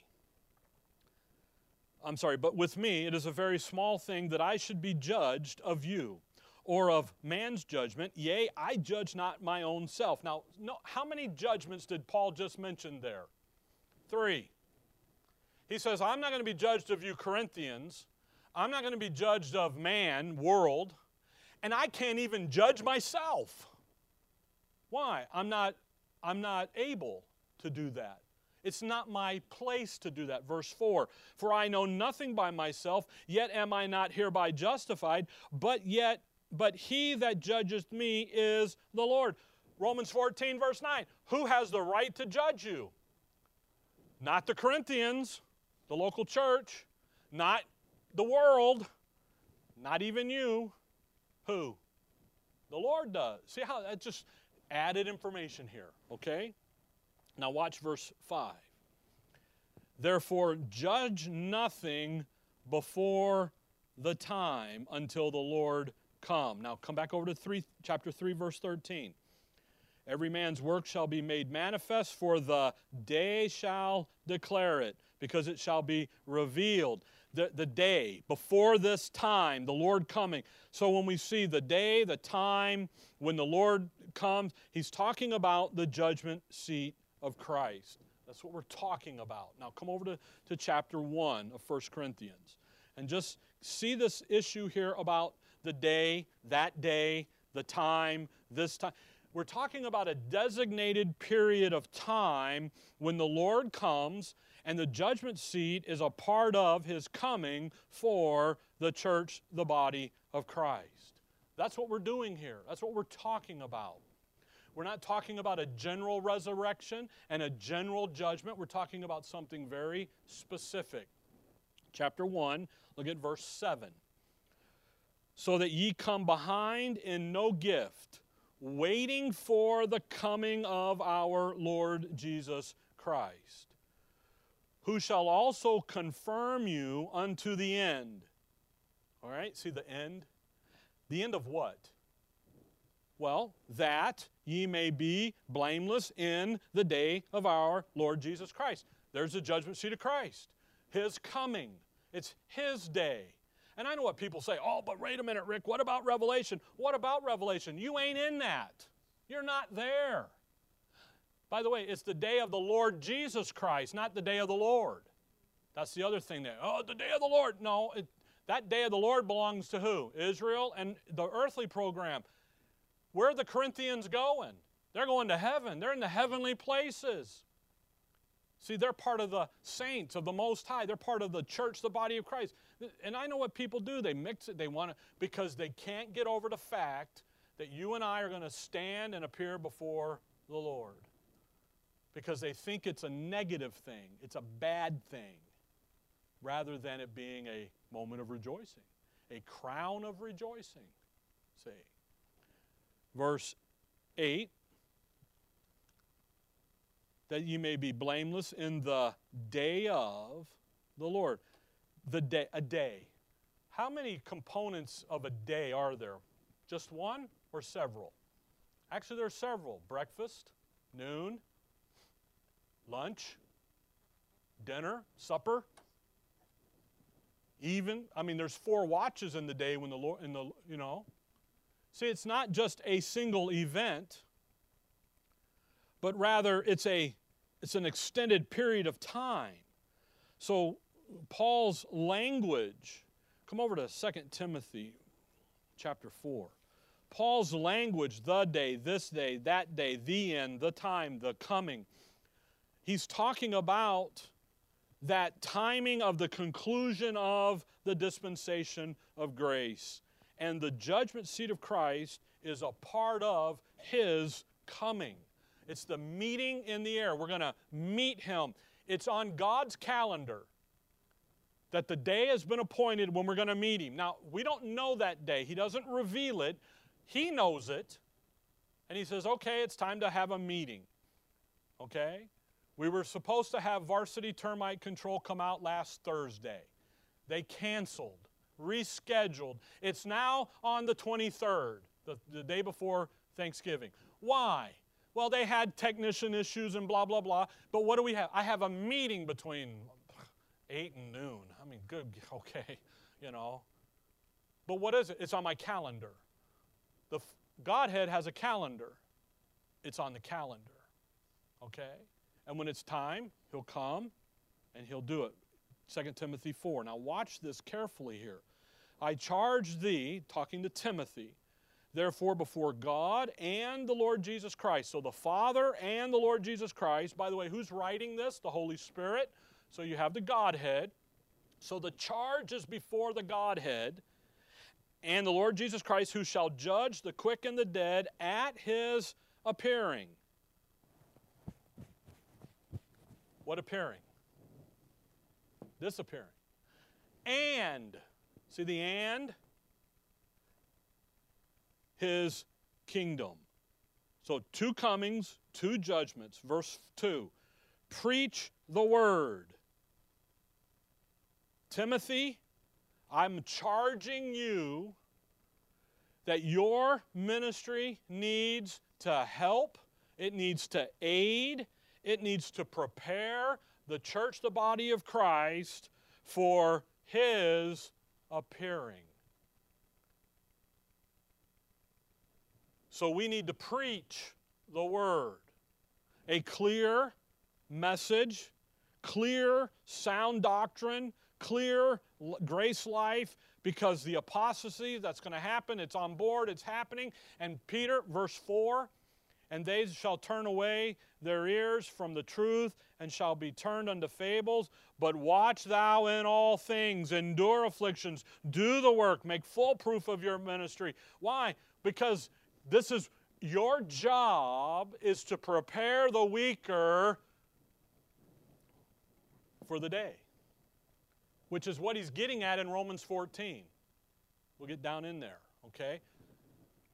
I'm sorry, but with me it is a very small thing that I should be judged of you or of man's judgment. Yea, I judge not my own self. Now, no, how many judgments did Paul just mention there? Three. He says, I'm not going to be judged of you, Corinthians. I'm not going to be judged of man, world, and I can't even judge myself. Why? I'm not, I'm not able to do that. It's not my place to do that. Verse 4 For I know nothing by myself, yet am I not hereby justified, but yet, but he that judgeth me is the Lord. Romans 14, verse 9. Who has the right to judge you? Not the Corinthians, the local church, not the world, not even you. Who? The Lord does. See how that just added information here, okay? Now watch verse 5. Therefore, judge nothing before the time until the Lord come. Now come back over to 3, chapter 3, verse 13. Every man's work shall be made manifest, for the day shall declare it, because it shall be revealed the, the day, before this time, the Lord coming. So when we see the day, the time, when the Lord comes, he's talking about the judgment seat of Christ. That's what we're talking about. Now come over to, to chapter 1 of 1 Corinthians and just see this issue here about the day, that day, the time, this time. We're talking about a designated period of time when the Lord comes and the judgment seat is a part of his coming for the church, the body of Christ. That's what we're doing here. That's what we're talking about. We're not talking about a general resurrection and a general judgment. We're talking about something very specific. Chapter 1, look at verse 7. So that ye come behind in no gift, waiting for the coming of our Lord Jesus Christ who shall also confirm you unto the end. All right, see the end? The end of what? Well, that ye may be blameless in the day of our Lord Jesus Christ. There's the judgment seat of Christ, His coming. It's His day. And I know what people say, oh, but wait a minute, Rick, what about Revelation? What about Revelation? You ain't in that. You're not there. By the way, it's the day of the Lord Jesus Christ, not the day of the Lord. That's the other thing there. Oh, the day of the Lord. No, it, that day of the Lord belongs to who? Israel and the earthly program. Where are the Corinthians going? They're going to heaven. They're in the heavenly places. See, they're part of the saints of the Most High. They're part of the church, the body of Christ. And I know what people do. They mix it. They want to, because they can't get over the fact that you and I are going to stand and appear before the Lord because they think it's a negative thing, it's a bad thing, rather than it being a moment of rejoicing, a crown of rejoicing. See. Verse 8 that you may be blameless in the day of the Lord. The day, a day. How many components of a day are there? Just one or several? Actually, there are several breakfast, noon, lunch, dinner, supper. Even, I mean, there's four watches in the day when the Lord, in the, you know. See, it's not just a single event. but rather it's a it's an extended period of time. So Paul's language, come over to 2 Timothy chapter 4. Paul's language, the day, this day, that day, the end, the time, the coming, he's talking about that timing of the conclusion of the dispensation of grace. And the judgment seat of Christ is a part of his coming. It's the meeting in the air. We're going to meet him. It's on God's calendar that the day has been appointed when we're going to meet him. Now, we don't know that day. He doesn't reveal it. He knows it. And he says, okay, it's time to have a meeting. Okay? We were supposed to have varsity termite control come out last Thursday. They canceled, rescheduled. It's now on the 23rd, the, the day before Thanksgiving. Why? Well, they had technician issues and blah, blah, blah. But what do we have? I have a meeting between 8 and noon. I mean, good, *laughs* okay, you know. But what is it? It's on my calendar. The Godhead has a calendar. It's on the calendar. Okay? And when it's time, he'll come and he'll do it. 2 Timothy 4. Now watch this carefully here. I charge thee, talking to Timothy, therefore before God and the Lord Jesus Christ. So the Father and the Lord Jesus Christ. By the way, who's writing this? The Holy Spirit. So you have the Godhead. So the charge is before the Godhead and the Lord Jesus Christ, who shall judge the quick and the dead at his appearing. What appearing? Disappearing. And, see the and? His kingdom. So, two comings, two judgments. Verse 2 Preach the word. Timothy, I'm charging you that your ministry needs to help, it needs to aid, it needs to prepare the church, the body of Christ, for His appearing. So we need to preach the Word. A clear message, clear, sound doctrine, clear grace life because the apostasy that's going to happen, it's on board, it's happening. And Peter, verse 4 and they shall turn away their ears from the truth and shall be turned unto fables. But watch thou in all things, endure afflictions, do the work, make full proof of your ministry. Why? Because this is your job is to prepare the weaker for the day which is what he's getting at in Romans 14. We'll get down in there, okay?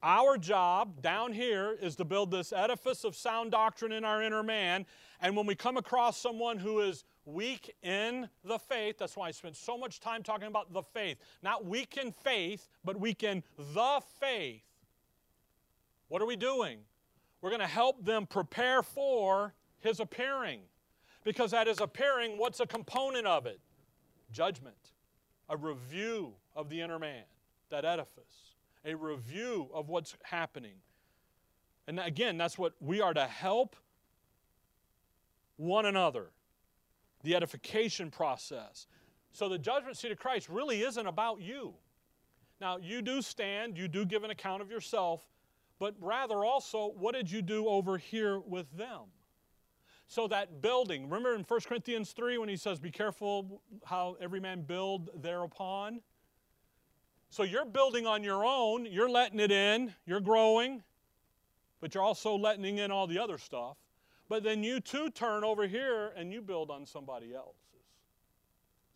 Our job down here is to build this edifice of sound doctrine in our inner man. And when we come across someone who is weak in the faith, that's why I spent so much time talking about the faith. Not weak in faith, but weak in the faith. What are we doing? We're going to help them prepare for his appearing. Because at his appearing, what's a component of it? judgment, a review of the inner man, that edifice, a review of what's happening. And again, that's what we are to help one another, the edification process. So the judgment seat of Christ really isn't about you. Now, you do stand, you do give an account of yourself, but rather also, what did you do over here with them? So that building, remember in 1 Corinthians 3 when he says, Be careful how every man build thereupon? So you're building on your own, you're letting it in, you're growing, but you're also letting in all the other stuff. But then you too turn over here and you build on somebody else's.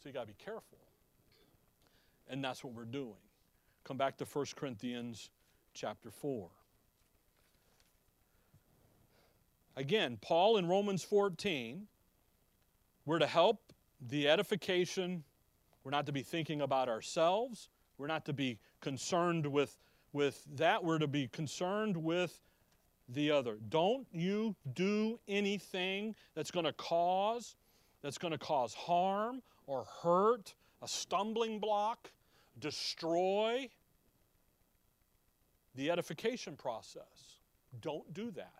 So you got to be careful. And that's what we're doing. Come back to 1 Corinthians chapter 4. Again, Paul in Romans 14, we're to help the edification. We're not to be thinking about ourselves. We're not to be concerned with, with that. We're to be concerned with the other. Don't you do anything that's going to cause that's going to cause harm or hurt, a stumbling block, destroy the edification process. Don't do that.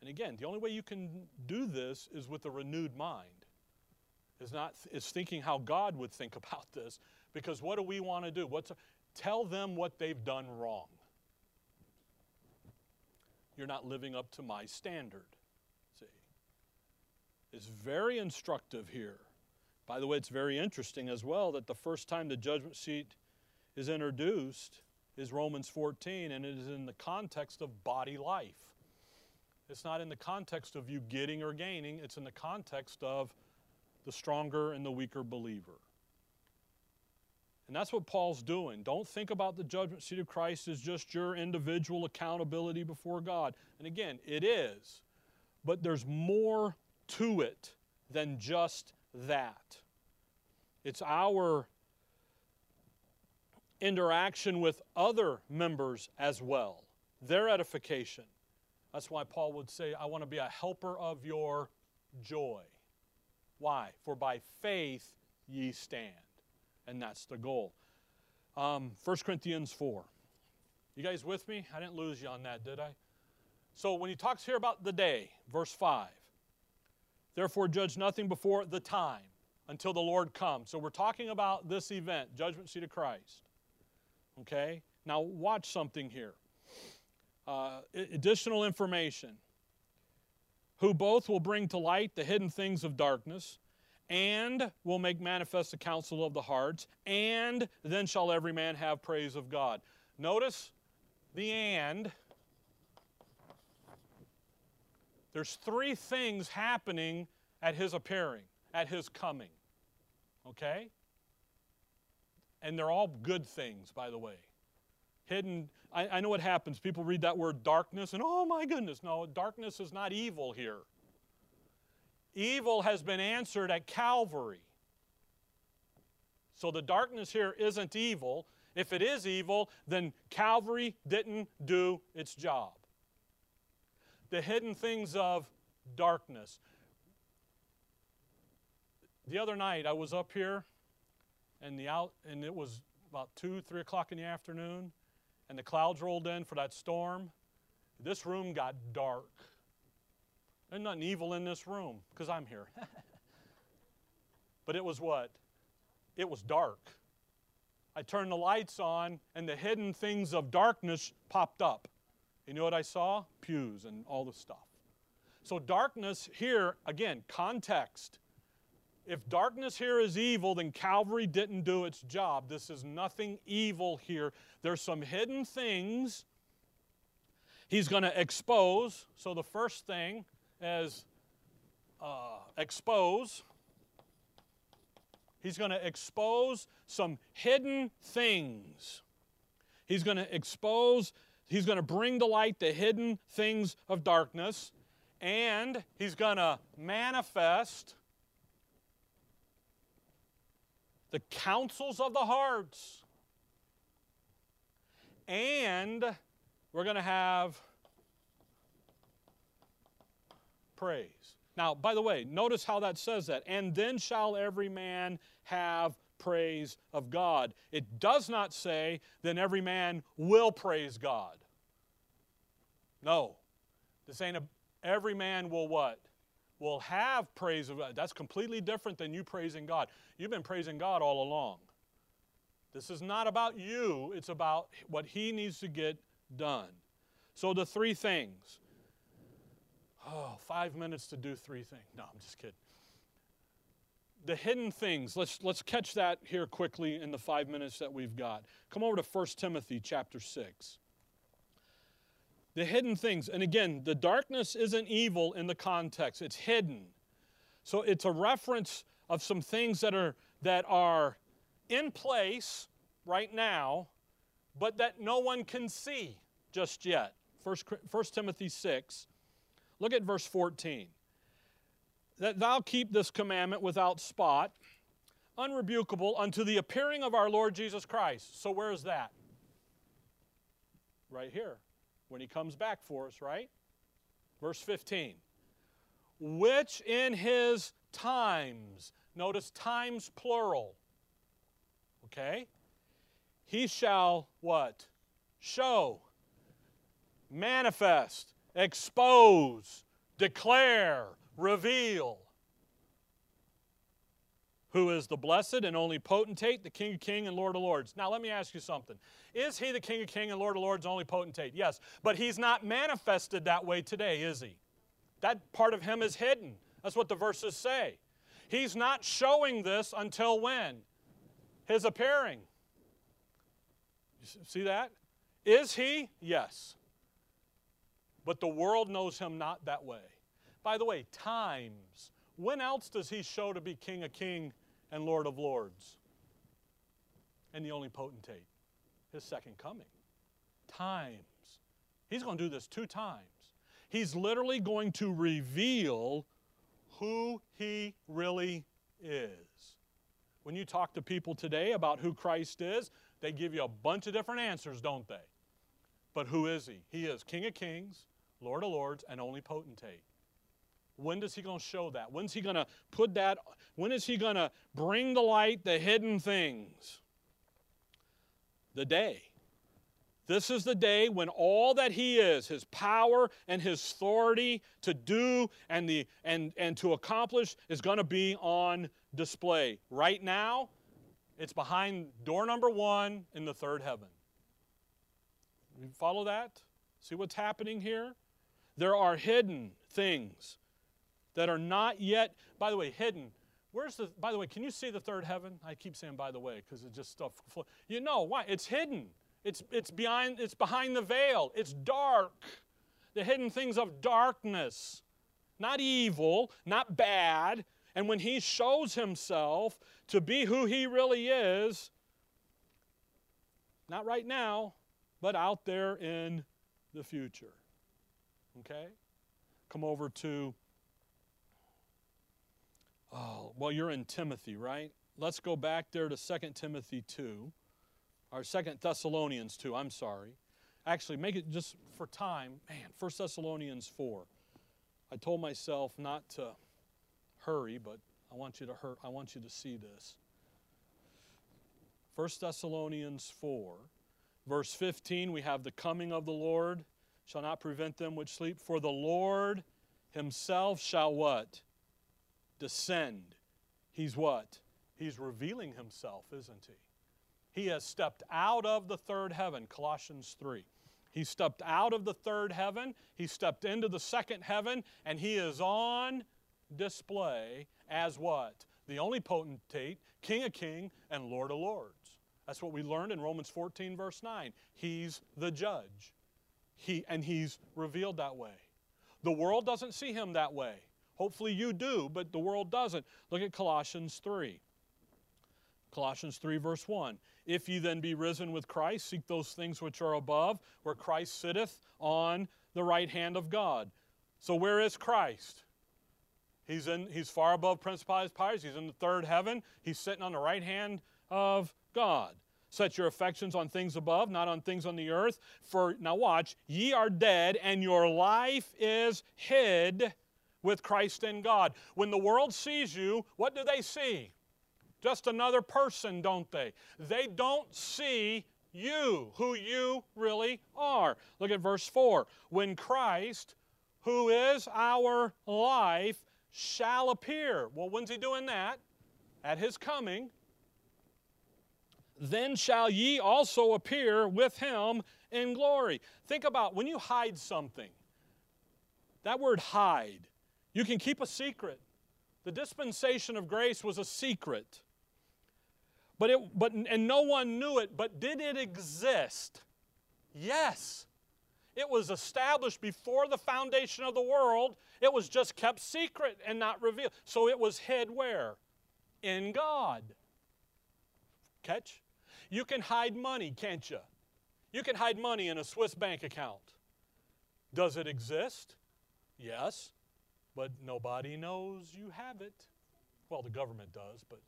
And again, the only way you can do this is with a renewed mind. Is not is thinking how God would think *laughs* about this. Because what do we want to do? What's tell them what they've done wrong. You're not living up to my standard. See. It's very instructive here. By the way, it's very interesting as well that the first time the judgment seat is introduced is Romans 14, and it is in the context of body life. It's not in the context of you getting or gaining, it's in the context of the stronger and the weaker believer. And that's what Paul's doing. Don't think about the judgment seat of Christ as just your individual accountability before God. And again, it is. But there's more to it than just that. It's our interaction with other members as well, their edification. That's why Paul would say, I want to be a helper of your joy. Why? For by faith ye stand. And that's the goal. Um, 1 Corinthians 4. You guys with me? I didn't lose you on that, did I? So when he talks here about the day, verse 5, therefore judge nothing before the time until the Lord comes. So we're talking about this event, judgment seat of Christ. Okay? Now watch something here. Uh, additional information. Who both will bring to light the hidden things of darkness and will make manifest the counsel of the hearts, and then shall every man have praise of God. Notice the and. There's three things happening at his appearing, at his coming. Okay? And they're all good things, by the way. Hidden, I, I know what happens. People read that word darkness and, oh my goodness, no, darkness is not evil here. Evil has been answered at Calvary. So the darkness here isn't evil. If it is evil, then Calvary didn't do its job. The hidden things of darkness. The other night I was up here and the out and it was about two, three o'clock in the afternoon, and the clouds rolled in for that storm. This room got dark. There's nothing evil in this room because I'm here. *laughs* but it was what? It was dark. I turned the lights on, and the hidden things of darkness popped up. You know what I saw? Pews and all the stuff. So, darkness here, again, context. If darkness here is evil, then Calvary didn't do its job. This is nothing evil here. There's some hidden things he's going to expose. So, the first thing as uh, expose. He's going to expose some hidden things. He's going to expose, he's going to bring to light the hidden things of darkness, and he's going to manifest the counsels of the hearts. And we're going to have praise. Now, by the way, notice how that says that. And then shall every man have praise of God. It does not say, then every man will praise God. No. This ain't a, every man will what? Will have praise of God. That's completely different than you praising God. You've been praising God all along. This is not about you, it's about what He needs to get done. So, the three things Oh, five minutes to do three things. No, I'm just kidding. The hidden things, let's, let's catch that here quickly in the five minutes that we've got. Come over to 1 Timothy chapter 6. The hidden things, and again, the darkness isn't evil in the context, it's hidden. So it's a reference of some things that are, that are in place right now, but that no one can see just yet. 1, 1 Timothy 6, Look at verse 14. That thou keep this commandment without spot, unrebukable, unto the appearing of our Lord Jesus Christ. So, where is that? Right here, when he comes back for us, right? Verse 15. Which in his times, notice times plural, okay? He shall what? Show, manifest, expose, declare, reveal. Who is the blessed and only potentate, the King of Kings and Lord of Lords. Now, let me ask you something. Is he the King of Kings and Lord of Lords, only potentate? Yes. But he's not manifested that way today, is he? That part of him is hidden. That's what the verses say. He's not showing this until when? His appearing. see that? Is he? Yes. But the world knows him not that way. By the way, times. When else does he show to be King of King and Lord of Lords? And the only potentate, his second coming. Times. He's going to do this two times. He's literally going to reveal who he really is. When you talk to people today about who Christ is, they give you a bunch of different answers, don't they? But who is he? He is King of Kings, Lord of Lords, and only potentate. When does he going to show that? When's he going to put that? When is he going to bring the light, the hidden things? The day. This is the day when all that he is, his power and his authority to do and, the, and, and to accomplish, is going to be on display. Right now, it's behind door number one in the third heaven. You follow that? See what's happening here? There are hidden things that are not yet, by the way, hidden. Where's the, by the way, can you see the third heaven? I keep saying by the way because it's just stuff. You know why? It's hidden. It's, it's, behind, it's behind the veil. It's dark. The hidden things of darkness. Not evil, not bad. And when he shows himself to be who he really is, not right now, but out there in the future. Okay? Come over to, oh, well, you're in Timothy, right? Let's go back there to 2 Timothy 2, or 2 Thessalonians 2, I'm sorry. Actually, make it just for time. Man, 1 Thessalonians 4. I told myself not to hurry, but I want you to hurt, I want you to see this. 1 Thessalonians 4, verse 15, we have the coming of the Lord shall not prevent them which sleep. For the Lord himself shall what? Descend. He's what? He's revealing himself, isn't he? He has stepped out of the third heaven, Colossians 3. He stepped out of the third heaven, he stepped into the second heaven, and he is on display as what? The only potentate, King of King, and Lord of Lords. That's what we learned in Romans 14, verse 9. He's the judge. He, and he's revealed that way. The world doesn't see him that way. Hopefully you do, but the world doesn't. Look at Colossians 3. Colossians 3, verse 1. If ye then be risen with Christ, seek those things which are above, where Christ sitteth on the right hand of God. So where is Christ? He's, in, he's far above principalities, powers. He's in the third heaven. He's sitting on the right hand of God. Set your affections on things above, not on things on the earth. For, now watch, ye are dead, and your life is hid with Christ in God. When the world sees you, what do they see? Just another person, don't they? They don't see you, who you really are. Look at verse 4. When Christ, who is our life, shall appear. Well, when's he doing that? At his coming then shall ye also appear with him in glory. Think about when you hide something, that word hide, you can keep a secret. The dispensation of grace was a secret. But it but and no one knew it, but did it exist? Yes. It was established before the foundation of the world. It was just kept secret and not revealed. So it was hid where? In God. Catch? You can hide money, can't you? You can hide money in a Swiss bank account. Does it exist? Yes, but nobody knows you have it. Well, the government does, but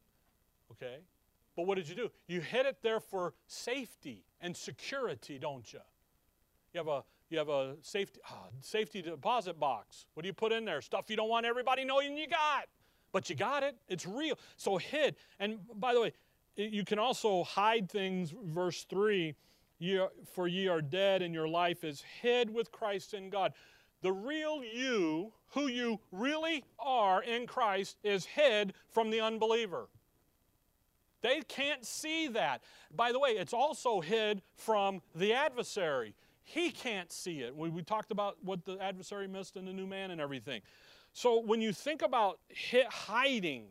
okay. But what did you do? You hid it there for safety and security, don't you? You have a you have a safety oh, safety deposit box. What do you put in there? Stuff you don't want everybody knowing you got. But you got it. It's real. So hid. And by the way, you can also hide things, verse 3 For ye are dead, and your life is hid with Christ in God. The real you, who you really are in Christ, is hid from the unbeliever. They can't see that. By the way, it's also hid from the adversary. He can't see it. We, we talked about what the adversary missed in the new man and everything. So when you think about hiding,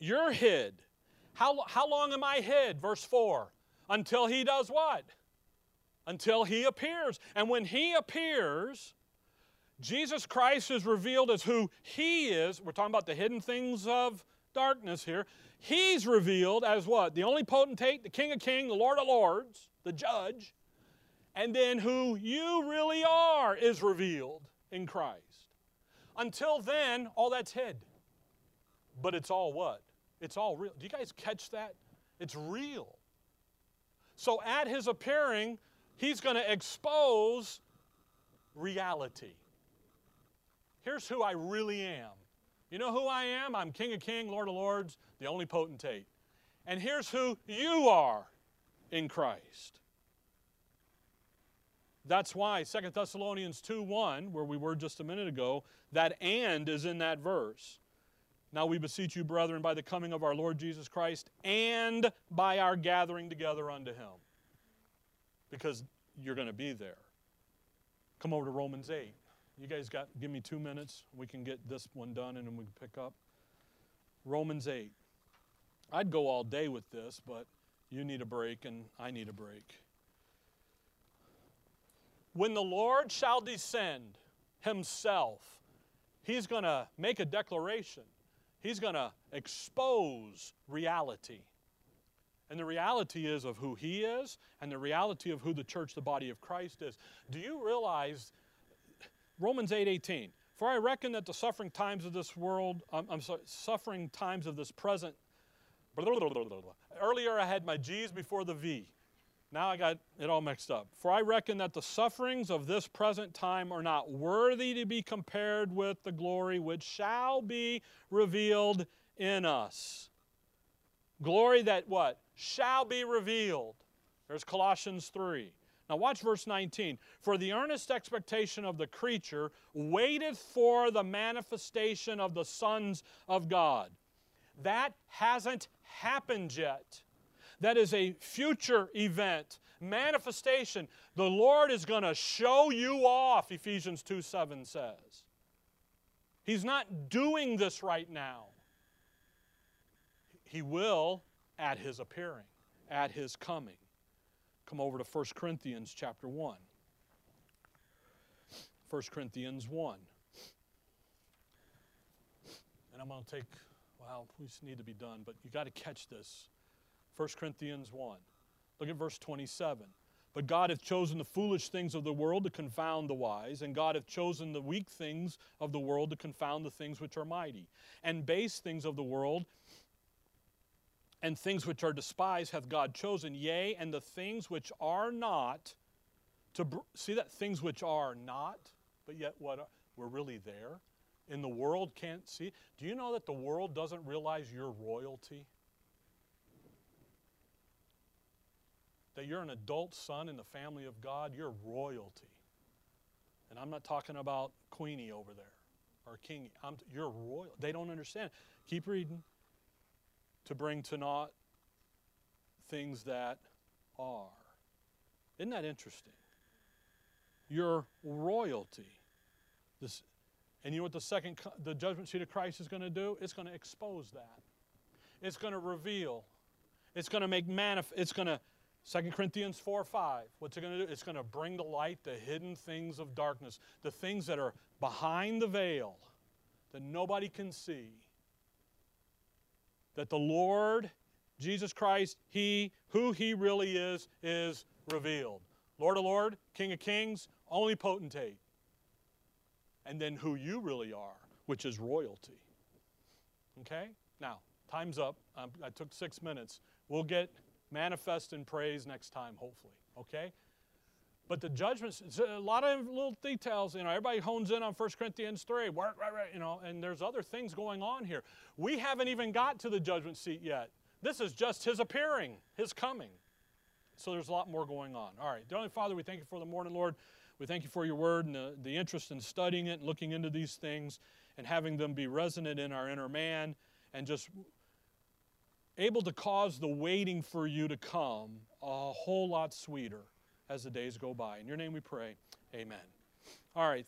you're hid. How, how long am I hid? Verse 4. Until he does what? Until he appears. And when he appears, Jesus Christ is revealed as who he is. We're talking about the hidden things of darkness here. He's revealed as what? The only potentate, the King of Kings, the Lord of Lords, the judge. And then who you really are is revealed in Christ. Until then, all that's hid. But it's all what? It's all real. Do you guys catch that? It's real. So at his appearing, he's going to expose reality. Here's who I really am. You know who I am? I'm King of Kings, Lord of Lords, the only potentate. And here's who you are in Christ. That's why 2 Thessalonians 2 1, where we were just a minute ago, that and is in that verse. Now we beseech you, brethren, by the coming of our Lord Jesus Christ and by our gathering together unto him. Because you're going to be there. Come over to Romans 8. You guys got, give me two minutes. We can get this one done and then we can pick up. Romans 8. I'd go all day with this, but you need a break and I need a break. When the Lord shall descend himself, he's going to make a declaration. He's going to expose reality. And the reality is of who he is and the reality of who the church, the body of Christ is. Do you realize Romans 8 18? For I reckon that the suffering times of this world, I'm, I'm sorry, suffering times of this present. Blah, blah, blah, Earlier I had my G's before the V. Now I got it all mixed up. For I reckon that the sufferings of this present time are not worthy to be compared with the glory which shall be revealed in us. Glory that what? Shall be revealed. There's Colossians 3. Now watch verse 19. For the earnest expectation of the creature waiteth for the manifestation of the sons of God. That hasn't happened yet. That is a future event, manifestation. The Lord is going to show you off, Ephesians 2 7 says. He's not doing this right now. He will at his appearing, at his coming. Come over to 1 Corinthians chapter 1. 1 Corinthians 1. And I'm going to take, well, we just need to be done, but you got to catch this. 1 Corinthians 1. Look at verse 27. But God hath chosen the foolish things of the world to confound the wise, and God hath chosen the weak things of the world to confound the things which are mighty. And base things of the world and things which are despised hath God chosen, yea, and the things which are not to br- see that things which are not, but yet what are, we're really there. In the world can't see. Do you know that the world doesn't realize your royalty? That you're an adult son in the family of God, you're royalty. And I'm not talking about Queenie over there or King. I'm, you're royal. They don't understand. Keep reading. To bring to naught things that are. Isn't that interesting? Your royalty. This, and you know what the second, the judgment seat of Christ is going to do? It's going to expose that. It's going to reveal. It's going to make manifest. It's going to 2 Corinthians 4 5. What's it going to do? It's going to bring to light the hidden things of darkness, the things that are behind the veil that nobody can see. That the Lord, Jesus Christ, He, who He really is, is revealed. Lord of Lord, King of Kings, only potentate. And then who you really are, which is royalty. Okay? Now, time's up. Um, I took six minutes. We'll get manifest in praise next time, hopefully. Okay? But the judgments, a lot of little details, you know, everybody hones in on 1 Corinthians 3, right, right, right, you know, and there's other things going on here. We haven't even got to the judgment seat yet. This is just his appearing, his coming. So there's a lot more going on. All right. Dear Father, we thank you for the morning, Lord. We thank you for your word and the, the interest in studying it and looking into these things and having them be resonant in our inner man and just able to cause the waiting for you to come a whole lot sweeter as the days go by. In your name we pray. Amen. All right.